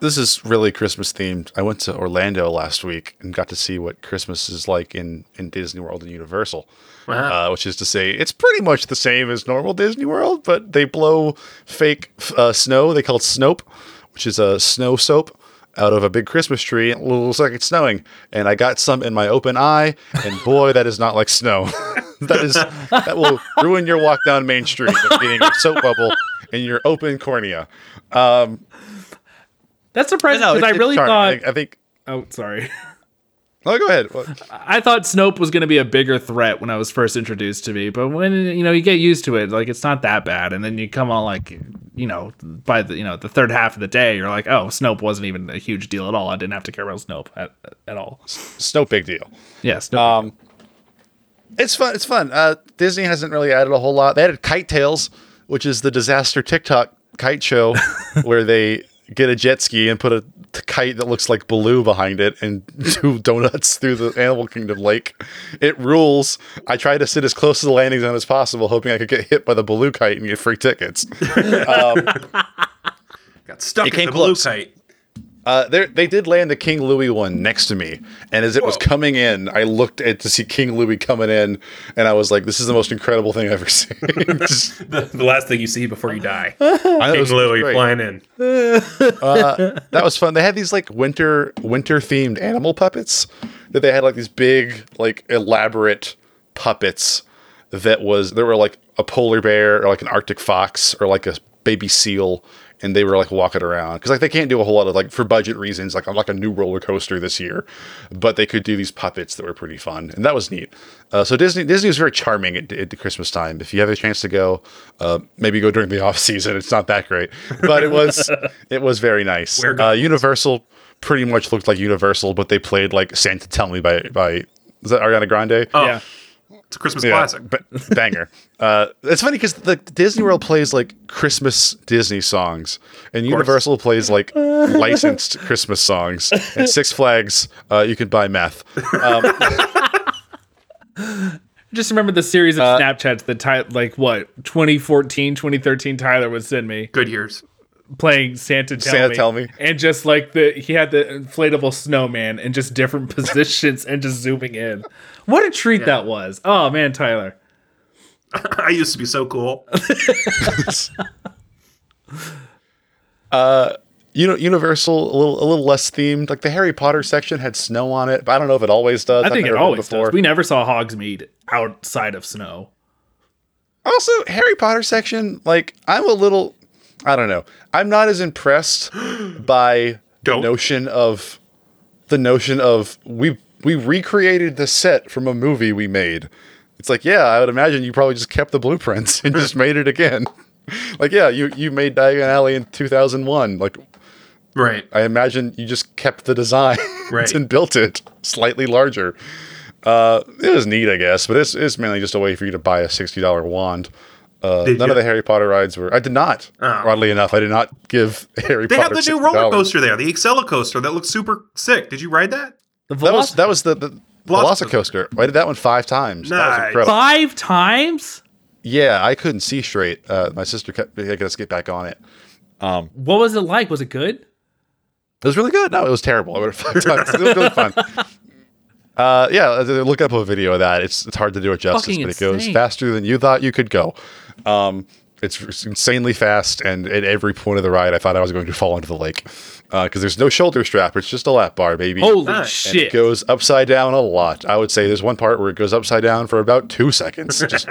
this is really Christmas themed. I went to Orlando last week and got to see what Christmas is like in, in Disney World and Universal, uh, which is to say, it's pretty much the same as normal Disney World, but they blow fake uh, snow. They call it Snope, which is a snow soap out of a big Christmas tree. and It looks like it's snowing. And I got some in my open eye, and boy, that is not like snow. that is that will ruin your walk down Main Street of getting a soap bubble in your open cornea. Um, That's surprising no, because I really charming. thought. I think. Oh, sorry. Oh, go ahead. I thought Snope was going to be a bigger threat when I was first introduced to me, but when you know you get used to it, like it's not that bad, and then you come on like you know by the you know the third half of the day, you're like, oh, Snope wasn't even a huge deal at all. I didn't have to care about Snope at, at all. Snow big deal. Yes. Um, it's fun. It's fun. Uh, Disney hasn't really added a whole lot. They added Kite Tales, which is the disaster TikTok kite show where they get a jet ski and put a kite that looks like Baloo behind it and do donuts through the Animal Kingdom lake. It rules. I tried to sit as close to the landing zone as possible, hoping I could get hit by the Baloo kite and get free tickets. Um, Got stuck It in came the blue close. kite. Uh, they did land the King Louie one next to me, and as it was coming in, I looked at to see King Louie coming in, and I was like, "This is the most incredible thing I've ever seen." The, the last thing you see before you die. I know, it King Louie great. flying in. uh, that was fun. They had these like winter winter themed animal puppets that they had like these big like elaborate puppets that was there were like a polar bear or like an arctic fox or like a baby seal and they were like walking around. Because like they can't do a whole lot of like for budget reasons like I'm like a new roller coaster this year but they could do these puppets that were pretty fun and that was neat. Uh, so disney disney was very charming at, at the christmas time. If you have a chance to go uh, maybe go during the off season it's not that great but it was it was very nice. Uh, universal pretty much looked like universal but they played like santa tell me by by is that ariana grande? Oh, Yeah. It's a Christmas yeah, classic. ba- banger. uh, it's funny because the Disney World plays like Christmas Disney songs, and Universal plays like licensed Christmas songs. And Six Flags, uh, you can buy meth. Um, Just remember the series of Uh, Snapchats that Ty- like what 2014, 2013 Tyler would send me Good years. playing Santa Tell Santa Me. Tell Me. And just like the he had the inflatable snowman in just different positions and just zooming in. What a treat that was. Oh man, Tyler. I used to be so cool. uh, you know, Universal a little a little less themed. Like the Harry Potter section had snow on it, but I don't know if it always does. I I've think it never been always does. We never saw Hogsmeade outside of snow. Also, Harry Potter section, like I'm a little I don't know. I'm not as impressed by the notion of the notion of we we recreated the set from a movie we made. It's like, yeah, I would imagine you probably just kept the blueprints and just made it again. like, yeah, you you made Diagon Alley in 2001. Like Right. I imagine you just kept the design Right. and built it slightly larger. Uh, it was neat, I guess, but it's, it's mainly just a way for you to buy a sixty dollar wand. Uh, none you? of the Harry Potter rides were. I did not. Oh. Oddly enough, I did not give Harry Potter They Potter. have the new $60. roller coaster there, the Accelocoaster that looks super sick. Did you ride that? The That was that was the, the Velocicoaster. I did that one five times. That was Nice. incredible. five times. Yeah, I couldn't see straight. Uh, my sister kept making us get back on it. What was it like? Was it good? It was really good. No, it was terrible. I would have five times. It was really fun. Uh, yeah, uh, look up a video of that. It's it's hard to do it justice, Fucking but it goes faster than you thought you could go. Um, it's insanely fast, and at every point of the ride, I thought I was going to fall into the lake because there's no shoulder strap. It's just a lap bar, baby. Holy And shit! it goes upside down a lot. I would say there's one part where it goes upside down for about two seconds. Just,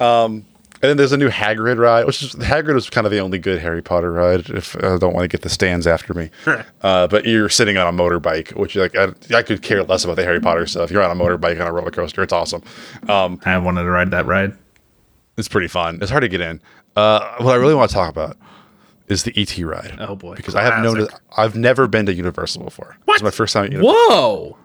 um, and then there's a new Hagrid ride, which is Hagrid was kind of the only good Harry Potter ride. If I don't want to get the stands after me, uh, but you're sitting on a motorbike, which like I, I could care less about the Harry Potter stuff. You're on a motorbike on a roller coaster. It's awesome. Um, I wanted to ride that ride. It's pretty fun. It's hard to get in. Uh, what I really want to talk about is the ET ride. Oh, boy. because I have known I've never been to Universal before. It's my first time at Universal. Whoa.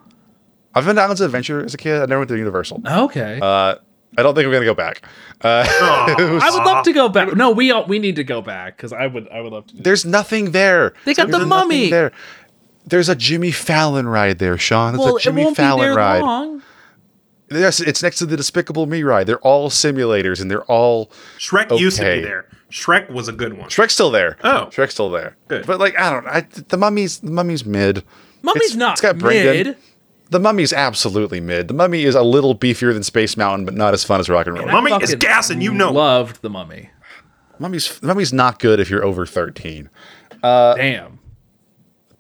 I've been to Islands of Adventure as a kid. I never went to Universal. Okay. Uh, I don't think I'm gonna go back. Uh, I would love to go back. No, we all, we need to go back because I would I would love to. There's nothing there. They got the There's mummy. there. There's a Jimmy Fallon ride there, Sean. It's well, a Jimmy it won't Fallon be there ride. long. Yes, it's next to the Despicable Me ride. They're all simulators, and they're all Shrek used to be there. Shrek was a good one. Shrek's still there. Oh. Shrek's still there. Good. But like, I don't. I, the mummy's the mummy's mid. Mummy's It's- not it's got Brendan. mid. The mummy's absolutely mid. The mummy is a little beefier than Space Mountain, but not as fun as Rock and Roll. Mummy is Fucking gas, and you know. Loved the mummy. Mummy's mummy's not good if you're over thirteen. Uh, Damn.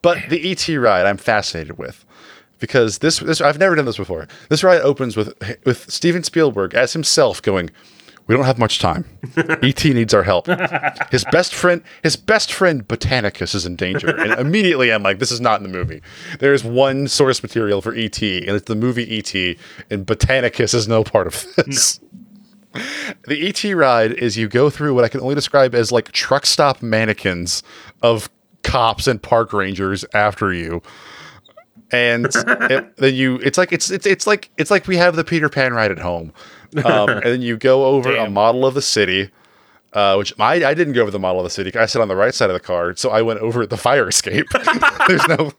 But the ET ride, I'm fascinated with because this this I've never done this before. This ride opens with with Steven Spielberg as himself going, "We don't have much time. ET needs our help. His best friend, his best friend Botanicus is in danger." And immediately I'm like, "This is not in the movie. There is one source material for ET, and it's the movie ET, and Botanicus is no part of this." The ET ride is you go through what I can only describe as like truck stop mannequins of cops and park rangers after you. And it, then you, it's like it's it's it's like it's like we have the Peter Pan ride at home, um, and then you go over a model of the city, uh, which I I didn't go over the model of the city. I sit on the right side of the car, so I went over the fire escape. There's no,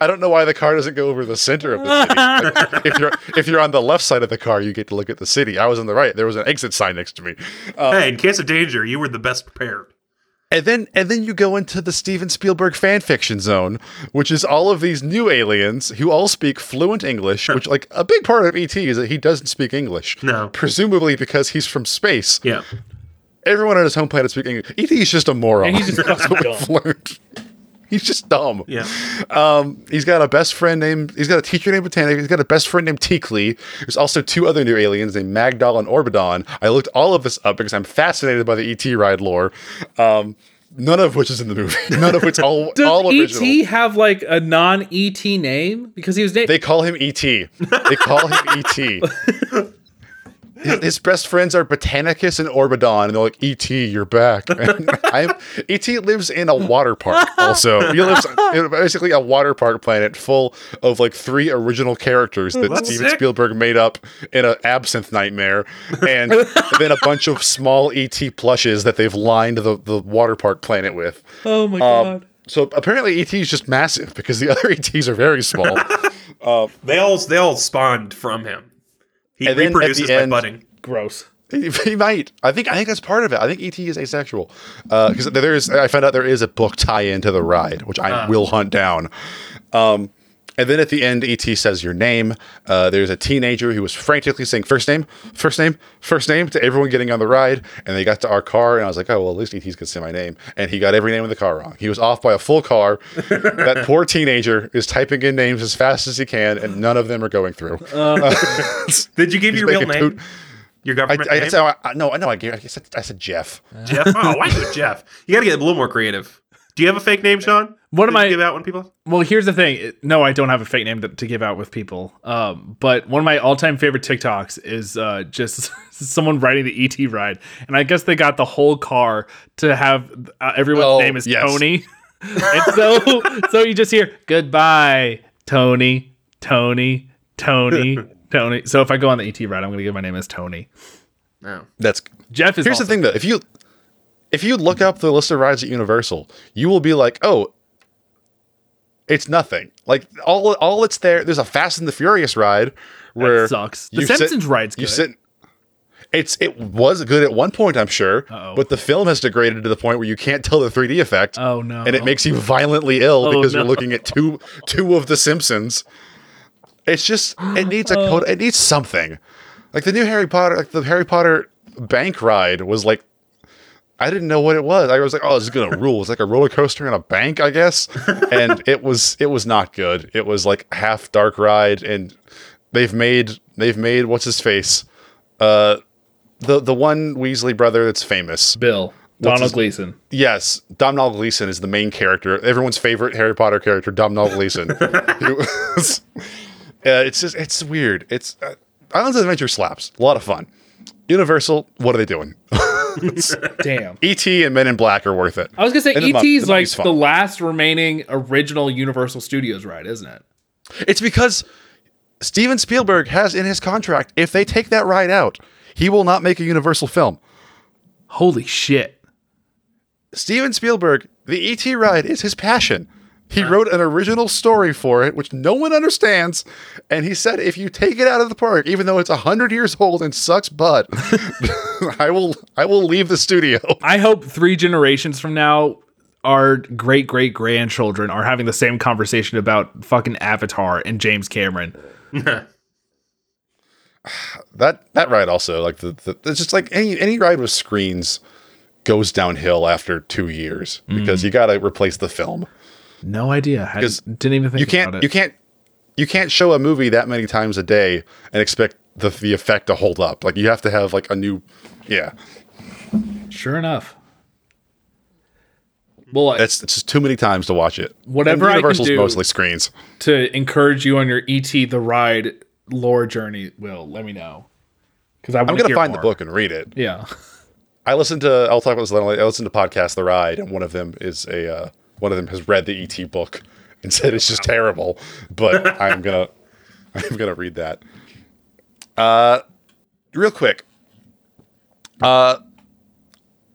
I don't know why the car doesn't go over the center of the city. If you're if you're on the left side of the car, you get to look at the city. I was on the right. There was an exit sign next to me. hey, in case of danger, you were the best prepared. And then and then you go into the Steven Spielberg fan fiction zone, which is all of these new aliens who all speak fluent English, which like a big part of ET is that he doesn't speak English. No. Presumably because he's from space. Yeah. Everyone on his home planet speaks English. ET is just a moron. And he's just fucking dumb. He's just dumb. Yeah. Um, he's got a best friend named. He's got a teacher named Botanic. He's got a best friend named Teakley. There's also two other new aliens named Magdal and Orbidon. I looked all of this up because I'm fascinated by the ET ride lore. Um, none of which is in the movie. None of which all Does all original. ET have like a non ET name? Because he was named. They call him ET. They call him ET. His, his best friends are Botanicus and Orbidon, and they're like, "ET, you're back." I'm, ET lives in a water park. Also, he lives in basically a water park planet full of like three original characters that That's Steven sick. Spielberg made up in an absinthe nightmare, and then a bunch of small ET plushes that they've lined the, the water park planet with. oh my Um, god. so apparently, ET is just massive because the other ETs are very small. They all they all spawned from him. He And then at reproduces the by end- budding. Gross. He, he might. I think. I think that's part of it. I think ET is asexual because there is. I found out there is a book tie-in to the ride, which I will hunt down. Um, and then at the end, ET says your name. Uh, there's a teenager who was frantically saying first name, first name, first name to everyone getting on the ride. And they got to our car, and I was like, oh well, at least ET's gonna say my name. And he got every name in the car wrong. He was off by a full car. that poor teenager is typing in names as fast as he can, and none of them are going through. Did you give your real name? toot- Your I, government I, name? said, I, no, I know. I, gave, I said, I said Jeff. Jeff. Oh, why do Jeff? You got to get a little more creative. Do you have a fake name, Sean? One of Did you my- give out when people? Well, here's the thing. No, I don't have a fake name to, to give out with people. Um, but one of my all-time favorite TikToks is uh, just someone riding the ET ride, and I guess they got the whole car to have uh, everyone's Oh, name is yes. Tony. and so so you just hear goodbye, Tony, Tony, Tony, Tony. So if I go on the ET ride, I'm gonna give my name as Tony. No. That's Jeff is Here's the thing though, if you if you look up the list of rides at Universal, you will be like, oh, it's nothing. Like all all it's there. There's a Fast and the Furious ride where sucks. The you sit- Simpsons ride's You good. sit. It's it was good at one point, I'm sure, Uh-oh. but the film has degraded to the point where you can't tell the 3D effect. Oh no. and it makes you violently ill Oh, because you're looking at two two of the Simpsons. It's just it needs a oh. code. It needs something. Like the new Harry Potter, like the Harry Potter bank ride was like I didn't know what it was. I was like, oh, this is gonna rule. It's like a roller coaster in a bank, I guess. And it was it was not good. It was like half dark ride, and they've made they've made what's his face, uh, the the one Weasley brother that's famous. Bill. What's Donald his- Gleeson. Yes, Domhnall Gleeson is the main character. Everyone's favorite Harry Potter character, Domhnall Gleeson. Was- uh, it's just it's weird. It's uh, Islands of Adventure slaps. A lot of fun. Universal, what are they doing? Damn. E.T. and Men in Black are worth it. I was gonna say ET is like Muppet's fun. the last remaining original Universal Studios ride, isn't it? It's because Steven Spielberg has in his contract if they take that ride out, he will not make a Universal film. Holy shit. Steven Spielberg, the E.T. ride is his passion. He wrote an original story for it, which no one understands. And he said, if you take it out of the park, even though it's hundred years old and sucks butt, I will I will leave the studio. I hope three generations from now, our great great grandchildren are having the same conversation about fucking Avatar and James Cameron. That that ride also, like the, the it's just like any any ride with screens goes downhill after two years because mm-hmm. you gotta replace the film. No idea. I Because didn't even think you can't about it. you can't you can't show a movie that many times a day and expect the the effect to hold up. Like you have to have like a new yeah. Sure enough. Well, It's it's just too many times to watch it. Whatever I can do mostly screens to encourage you on your ET the ride lore journey. Will let me know because I'm gonna find the book and read it. Yeah. I listened to I'll talk about this later. I listened to podcast The Ride, and one of them is a uh, one of them has read the ET book and said it's just terrible. But I'm gonna I'm gonna read that. Uh, real quick. Uh,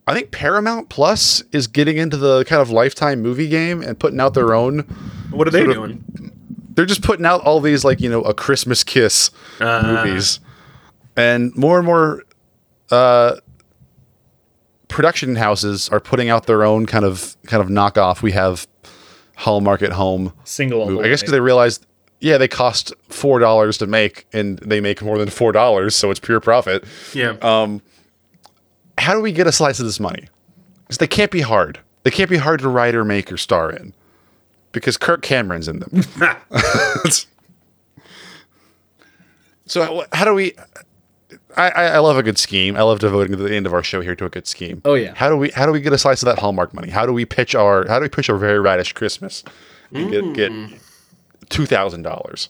I think Paramount Plus is getting into the kind of lifetime movie game and putting out their own. What are they sort of- doing? They're just putting out all these like you know a Christmas Kiss Ah. movies, and more and more uh, production houses are putting out their own kind of kind of knockoff. We have Hallmark at Home Single. I guess because they realized, yeah, they cost four dollars to make, and they make more than four dollars, so it's pure profit. Yeah. Um, how do we get a slice of this money? Because they can't be hard. They can't be hard to write or make or star in, because Kirk Cameron's in them. so how- how do we? I, I I love a good scheme. I love devoting the end of our show here to a good scheme. Oh, yeah. How do we how do we get a slice of that Hallmark money? How do we pitch our how do we pitch our very radish Christmas and get get two thousand dollars?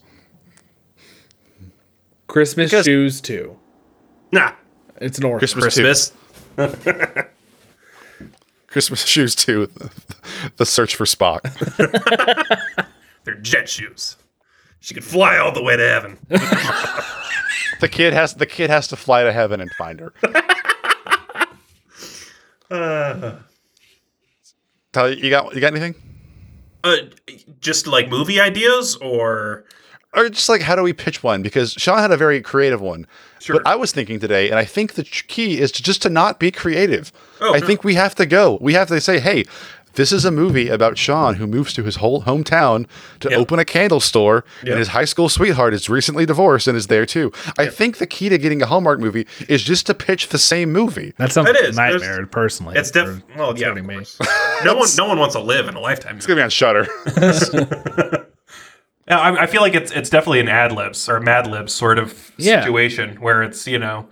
Christmas Because- shoes too. Nah. It's an order. Christmas. Christmas. Christmas shoes too. The search for Spock. They're jet shoes. She could fly all the way to heaven. the kid has the kid has to fly to heaven and find her. Uh, Tell you, you got you got anything? uh, just like movie ideas or Or just like how do we pitch one? Because Sean had a very creative one. Sure. But I was thinking today, and I think the key is to just to not be creative. Oh, I no. think we have to go. We have to say, hey, this is a movie about Sean who moves to his whole hometown to Yep. open a candle store, Yep. and his high school sweetheart is recently divorced and is there too. I think the key to getting a Hallmark movie is just to pitch the same movie. That's something It like a. There's- nightmare personally. it's definitely for well yeah me. no one no one wants to live in a lifetime It's gonna be on Shutter. Yeah, I, I feel like it's it's definitely an ad libs or Mad Libs sort of Yeah. situation where it's you know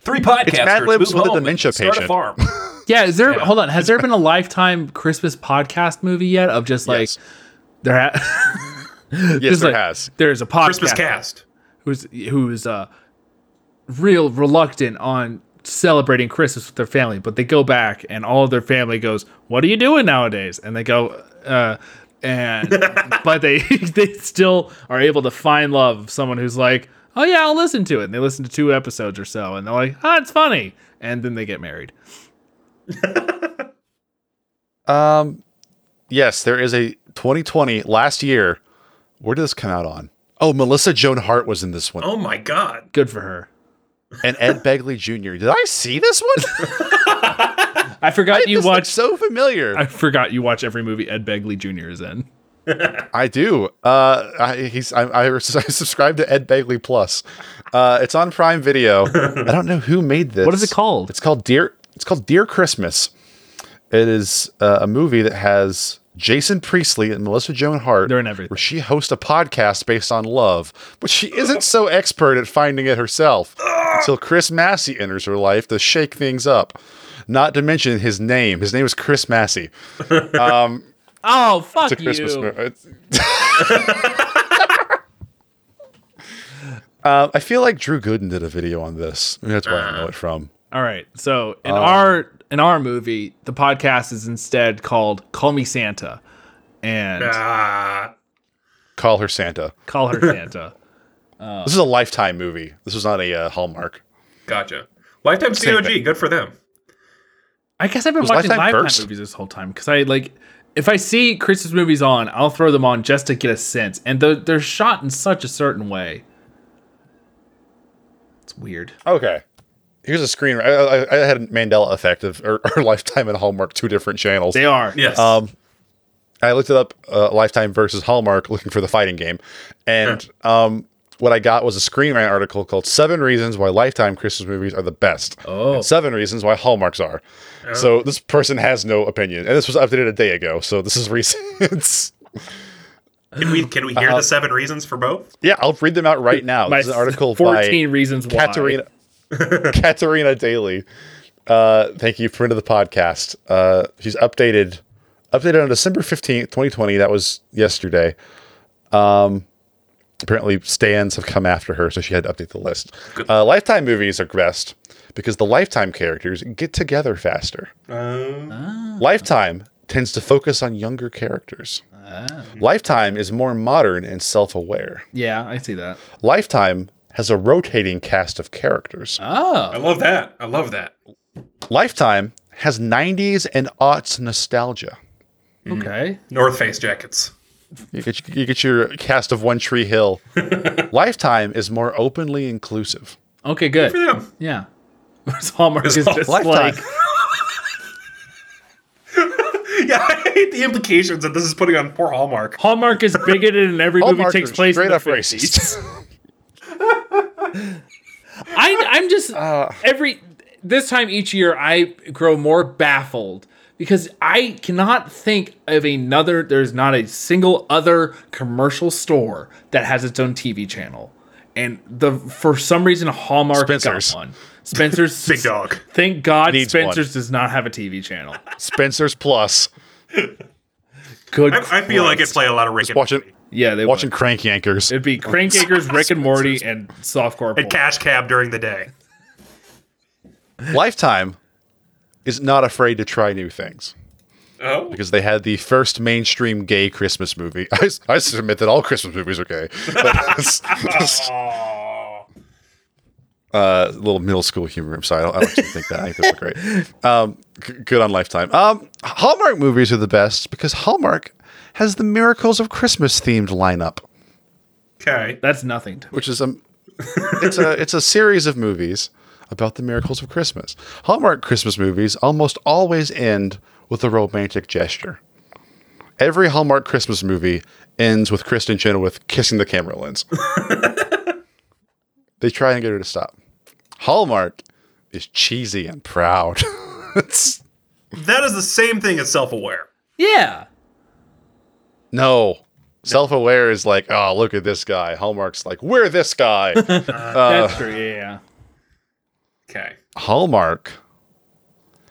three podcasters Mad Libs with a home and dementia start patient. a farm. Yeah, is there? Yeah. Hold on. Has there been a lifetime Christmas podcast movie yet? Of just like Yes. there, ha- yes, just there like, has. There's a podcast Christmas cast. who's who's uh real reluctant on celebrating Christmas with their family, but they go back and all of their family goes, "What are you doing nowadays?" And they go, uh, and but they they still are able to find love of someone who's like, "Oh yeah, I'll listen to it." And they listen to two episodes or so, and they're like, "Ah, it's funny," and then they get married. Um, yes, there is a 2020 last year. Where did this come out on? Oh, Melissa Joan Hart was in this one, Oh my god. Good for her. and Ed Begley Jr. Did I see this one? I forgot you This watch. so familiar. I forgot you watch every movie Ed Begley Jr. is in. I do. Uh, I, he's I, I, I subscribe to Ed Begley Plus. Uh, it's on Prime Video. I don't know who made this. What is it called? It's called Dear. It's called Dear Christmas. It is uh, a movie that has Jason Priestley and Melissa Joan Hart. They're in everything. Where she hosts a podcast based on love, but she isn't so expert at finding it herself until Chris Massey enters her life to shake things up. Not to mention his name. His name is Chris Massey. Um, Oh fuck it's a Christmas you! movie. uh, I feel like Drew Gooden did a video on this. Maybe that's where I know it from. All right. So in Um, our in our movie, the podcast is instead called "Call Me Santa," and Ah. Call her Santa. call her Santa. This is a Lifetime movie. This was not a uh, Hallmark. Gotcha. Lifetime Same COG. Good for them. I guess I've been Was watching Lifetime Lifetime, first? movies this whole time because I like if I see Christmas movies on, I'll throw them on just to get a sense, and they're, they're shot in such a certain way. It's weird. Okay. Here's a screen. I, I, I had a Mandela effect of or, or Lifetime and Hallmark, two different channels. They are. Yes. Um, I looked it up, uh, Lifetime versus Hallmark, looking for the fighting game, and um, what I got was a Screen Rant article called Seven Reasons Why Lifetime Christmas Movies Are the Best. Oh. and Seven Reasons Why Hallmarks Are. So this person has no opinion, and this was updated a day ago. So this is recent. Can we can we hear the seven reasons for both? yeah, I'll read them out right now. My This is an article 14 by reasons why. Katerina Katerina Daly. Uh, thank you for into the podcast. Uh, she's updated updated on December fifteenth, twenty twenty. That was yesterday. Um, apparently stands have come after her, so she had to update the list. Uh, Lifetime movies are best because the Lifetime characters get together faster. Lifetime tends to focus on younger characters. Lifetime is more modern and self-aware. Yeah, I see that. Lifetime has a rotating cast of characters. Oh. I love that. I love that. Lifetime has 90s and aughts nostalgia. Mm. okay. North Face jackets. You get, you get your cast of One Tree Hill. Lifetime is more openly inclusive. Okay, good. For them. Yeah. Whereas Hallmark is just Lifetime. like Yeah, I hate the implications that this is putting on poor Hallmark. Hallmark is bigoted and every movie takes is place in straight the up 50s. racist. I, I'm just Uh. every this time each year I grow more baffled because I cannot think of another. There's not a single other commercial store that has its own TV channel, and the for some reason Hallmark Spencer's. got one. Spencer's Big dog. Thank God Needs Spencer's does not have a TV channel. Spencer's Plus. Good. I, I feel like Christ. it play a lot of Rick and Watching yeah, they watching would. Crank Yankers. It'd be Crank Acres, Rick and Morty, and Softcore. and Cash Cab during the day. Lifetime is not afraid to try new things Oh, because they had the first mainstream gay Christmas movie. I, I submit that all Christmas movies are gay. But- uh, a little middle school humor. I'm sorry, I don't, I don't think that. I think those are great. Um, g- good on Lifetime. Um, Hallmark movies are the best because Hallmark has the Miracles of Christmas themed lineup, okay. That's nothing to me. which is a it's a it's a series of movies about the miracles of Christmas. Hallmark Christmas movies almost always end with a romantic gesture. Every Hallmark Christmas movie ends with Kristen Chenoweth kissing the camera lens. they try and get her to stop. Hallmark is cheesy and proud. It's- That is the same thing as self-aware. Yeah. No. Self aware is like, oh, look at this guy. Hallmark's like, we're this guy. That's true. Yeah. Okay. Hallmark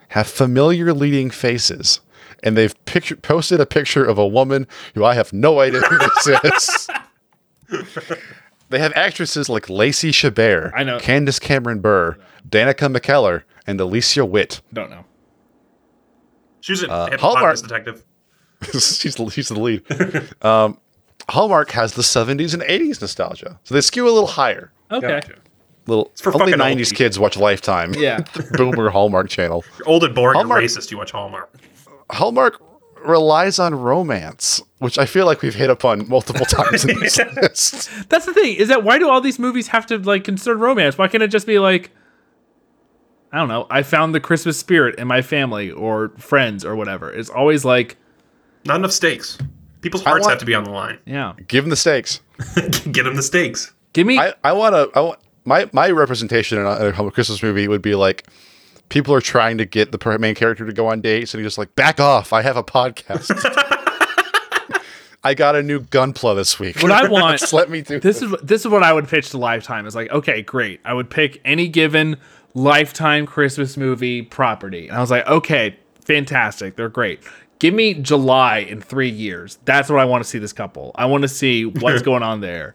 have familiar leading faces, and they've picture, posted a picture of a woman who I have no idea who this is. They have actresses like Lacey Chabert, I know. Candace Cameron Bure, Danica McKellar, and Alicia Witt. Don't know. She's a Uh, Hallmark detective. she's, the, she's the lead. um, Hallmark has the 70s and 80s nostalgia, so they skew a little higher. Okay. Gotcha. Little for only fucking old 90s people. kids watch Lifetime. Yeah. Boomer Hallmark channel. You're old and boring Hallmark- and racist. You watch Hallmark. Hallmark relies on romance, which I feel like we've hit upon multiple times in this list. That's the thing. Is that why do all these movies have to like concern romance? Why can't it just be like, I don't know. I found the Christmas spirit in my family or friends or whatever. It's always like, Not enough stakes. People's hearts want- have to be on the line. yeah, Give them the stakes. Get them the stakes. give me. I, I want to. I want my my representation in a, in a Christmas movie would be like people are trying to get the main character to go on dates, and he's just like, "Back off! I have a podcast. I got a new gunpla this week. What I want- Just let me do this is what- this is what I would pitch to Lifetime. Is like, okay, great. I would pick any given Lifetime Christmas movie property, and I was like, okay, fantastic. They're great. Give me July in three years. That's what I want to see this couple. I want to see what's going on there.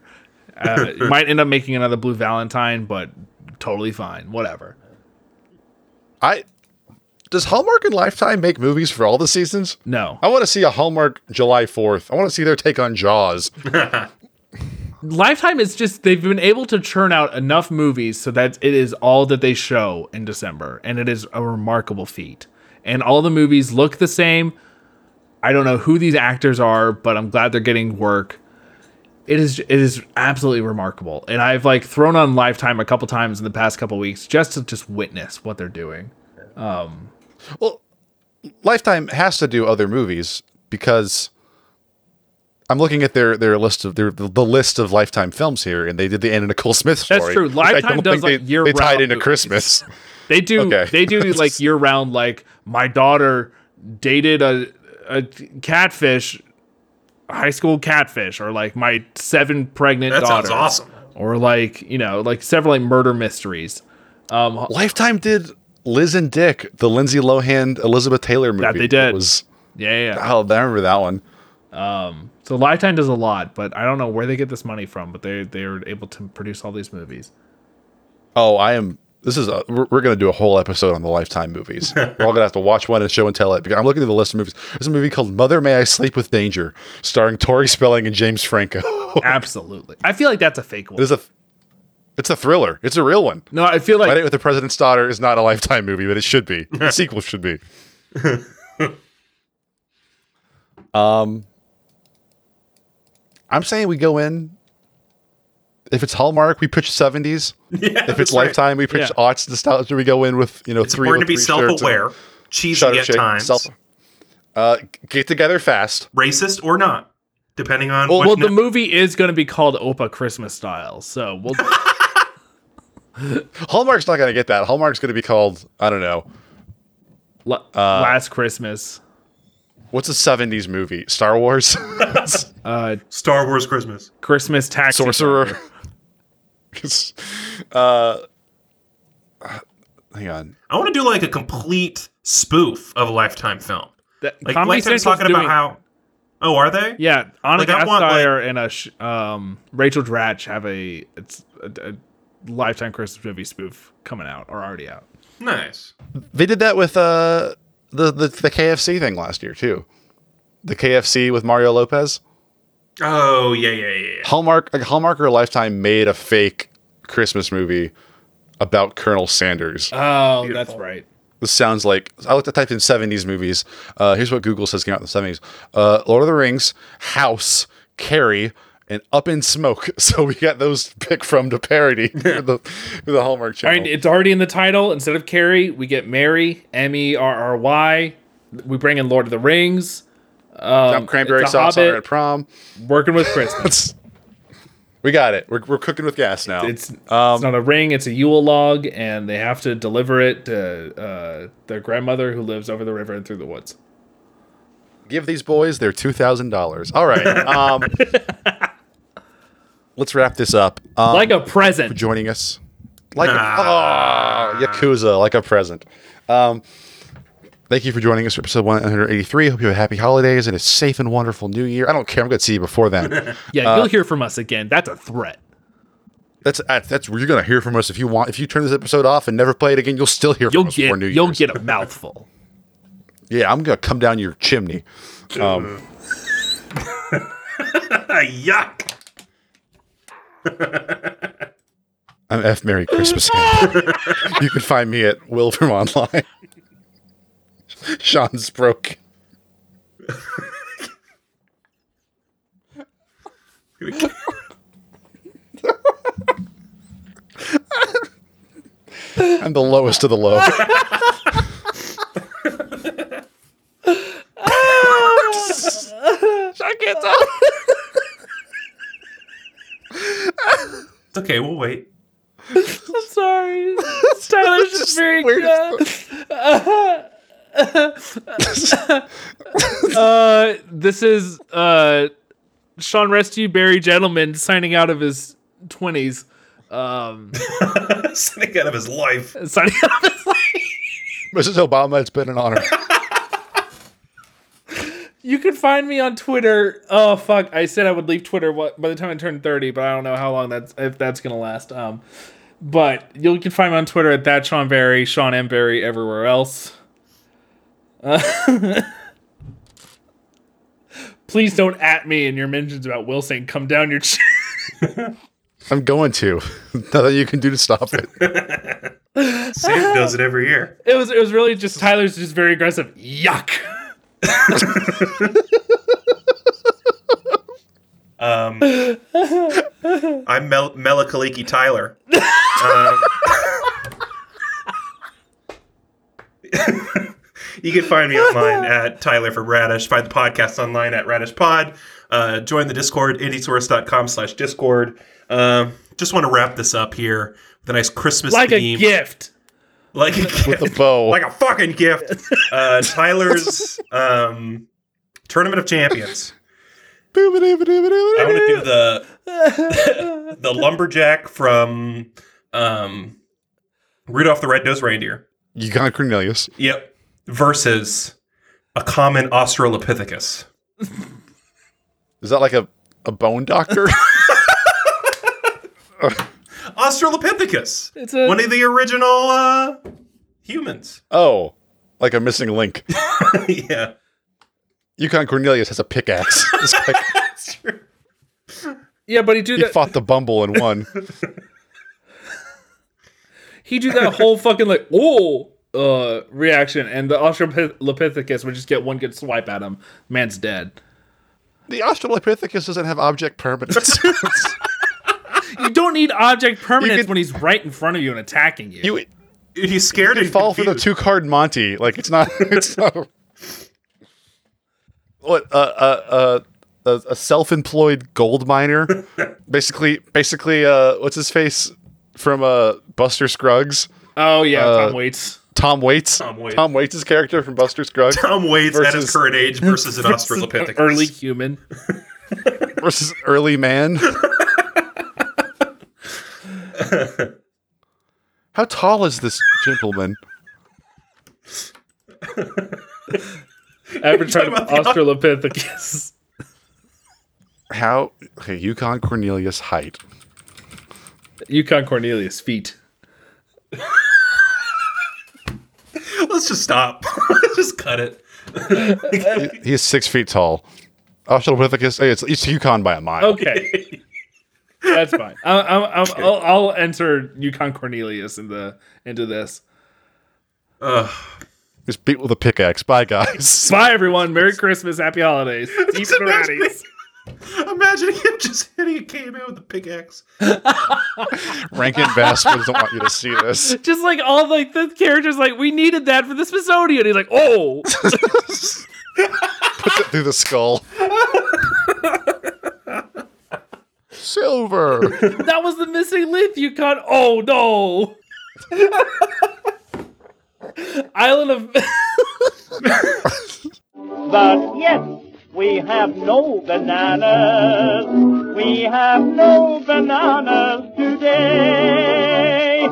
Uh, might end up making another Blue Valentine, but totally fine. Whatever. I does Hallmark and Lifetime make movies for all the seasons? No. I want to see a Hallmark July Fourth. I want to see their take on Jaws. Lifetime is just they've been able to churn out enough movies so that it is all that they show in December, and it is a remarkable feat. And all the movies look the same. I don't know who these actors are, but I'm glad they're getting work. It is it is absolutely remarkable, and I've like thrown on Lifetime a couple times in the past couple weeks just to just witness what they're doing. Um, Well, Lifetime has to do other movies because I'm looking at their their list of their the, list of Lifetime films here, and they did the Anna Nicole Smith story. That's true. Lifetime does, like, they, year-round They tied into movies. Christmas. They do. Okay. They do like year round. Like my daughter dated a a catfish, high school catfish, or like my seven pregnant That sounds awesome. Or like you know like several like murder mysteries. Um, Lifetime did Liz and Dick, the Lindsay Lohan Elizabeth Taylor movie. That they did. was yeah, yeah. yeah. oh, I remember that one. Um, so Lifetime does a lot, but I don't know where they get this money from. But they they are able to produce all these movies. Oh, I am. This is a. We're, we're going to do a whole episode on the Lifetime movies. we're all going to have to watch one and show and tell it. Because I'm looking at the list of movies. There's a movie called Mother May I Sleep with Danger, starring Tori Spelling and James Franco. Absolutely, I feel like that's a fake one. It is a. It's a thriller. It's a real one. No, I feel like Wedding with the President's Daughter is not a Lifetime movie, but it should be. The sequel should be. um, I'm saying we go in. If it's Hallmark, we pitch 70s. Yeah, if it's that's right. Lifetime, we pitch Yeah. aughts nostalgia. We go in with you know It's three. important to be three shirts and self-aware, cheesy at shake, times, self- uh, get together fast. racist or not, depending on. well, what well the movie is going to be called Opa Christmas Style. So we'll. Hallmark's not going to get that. Hallmark's going to be called I don't know. La- last Christmas. What's a 70s movie? Star Wars? Uh, Star Wars Christmas. Christmas taxi. Sorcerer. Driver. uh, hang on. I want to do like a complete spoof of a Lifetime film. That, Like Comedy Lifetime's Central's talking doing, about how. Oh, are they? Yeah, Ana Like, I want, Gasteyer and a sh- um, Rachel Dratch have a it's a, a Lifetime Christmas movie spoof coming out or already out. Nice. They did that with uh the, the the KFC thing last year too. The KFC with Mario Lopez. Oh yeah, yeah, yeah. yeah. Hallmark like Hallmark or Lifetime made a fake Christmas movie about Colonel Sanders. Oh, that's right. This sounds like I looked at typed in 70s movies. Uh, here's what Google says came out in the 70s: uh, Lord of the Rings, House, Carrie, and Up in Smoke. So we got those to pick from to parody the, the Hallmark channel. right, it's already in the title. Instead of Carrie, we get Mary, M E R R Y. We bring in Lord of the Rings. Um, Got cranberry it's a sauce on her at prom. Working with Christmas. we got it. We're, we're cooking with gas now. it's, Um, it's not a ring; it's a Yule log, and they have to deliver it to uh, their grandmother who lives over the river and through the woods. Give these boys their two thousand dollars. All right. Um, let's wrap this up. Um, like a present. for joining us. Like a, oh, Yakuza, like a present. Um, thank you for joining us for episode 183. Hope you have a happy holidays and a safe and wonderful new year. I don't care. I'm going to see you before then. Yeah, Uh, you'll hear from us again. That's a threat. That's that's that's you're gonna hear from us if you want. If you turn this episode off and never play it again, you'll still hear from You'll us before get New you'll Year's. get a mouthful. Yeah, I'm gonna come down your chimney. Um, Yuck. I'm F Merry Christmas. You can find me at Will from Online. Sean's broke. I'm the lowest of the low. I can't tell. It's okay, we'll wait. I'm sorry. Tyler's just very uh, this is uh, Sean Rescue Barry Gentleman signing out of his twenties. Um, Signing out of his life. signing out of his life. Mrs. Obama, it's been an honor. You can find me on Twitter. Oh fuck! I said I would leave Twitter by the time I turned thirty, but I don't know how long that's if that's gonna last. Um, but you can find me on Twitter at that Sean Barry, Sean M Barry, everywhere else. Uh, please don't at me in your mentions about Will saying "come down your." Ch-. I'm going to. Nothing you can do to stop it. Sam does it every year. It was it was really just Tyler's just very aggressive. Yuck. Um, I'm Mel- Melakaliki Tyler. Um, you can find me online at Tyler from Radish. Find the podcast online at Radish Pod. Uh, join the Discord, indiesource.com slash Discord. Um, just want to wrap this up here with a nice Christmas Like a theme. gift. Like a gift. With a bow. like a fucking gift. Uh, Tyler's um, Tournament of Champions. I want to do the the lumberjack from um, Rudolph the Red-Nosed Reindeer. You got Cornelius. Yep. Versus a common Australopithecus. Is that like a, a bone doctor? Australopithecus. It's a- one of the original uh, humans. oh, like a missing link. yeah. Yukon Cornelius has a pickaxe. This guy- That's true. Yeah, but he do he that. fought the Bumble and won. he do that whole fucking like oh uh reaction, and the Australopithecus would just get one good swipe at him. Man's dead. The Australopithecus doesn't have object permanence. You don't need object permanence could- when he's right in front of you and attacking you. you He's scared you and fall for the two card Monty. Like it's not. It's not. What uh, uh, uh, a, a self-employed gold miner, basically, basically, uh, what's his face from uh, Buster Scruggs? oh yeah, Uh, Tom Waits. Tom Waits. Tom Waits. Tom Waits' character from Buster Scruggs Tom Waits at his versus- current age versus an Australopithecus. Early human. versus early man. How tall is this gentleman? Average height of about the- Australopithecus. How okay, Yukon Cornelius height. Yukon Cornelius feet. Let's just stop. just cut it. He is six feet tall. Oh, Australopithecus. Hey, it's, it's Yukon by a mile. Okay, that's fine. I, I, I, I'll, I'll enter Yukon Cornelius in the into this. Ugh. Just beat with a pickaxe. Bye, guys. Bye everyone. Merry Christmas. Happy holidays. Eat the imagine him just hitting a caveman with a pickaxe. Rankin Bass doesn't want you to see this. Just like all like the characters, like we needed that for the Smithsonian. He's like, oh, Puts it through the skull. Silver. that was the missing link. Yukon. Oh no. Island of But yes, we have no bananas. We have no bananas today.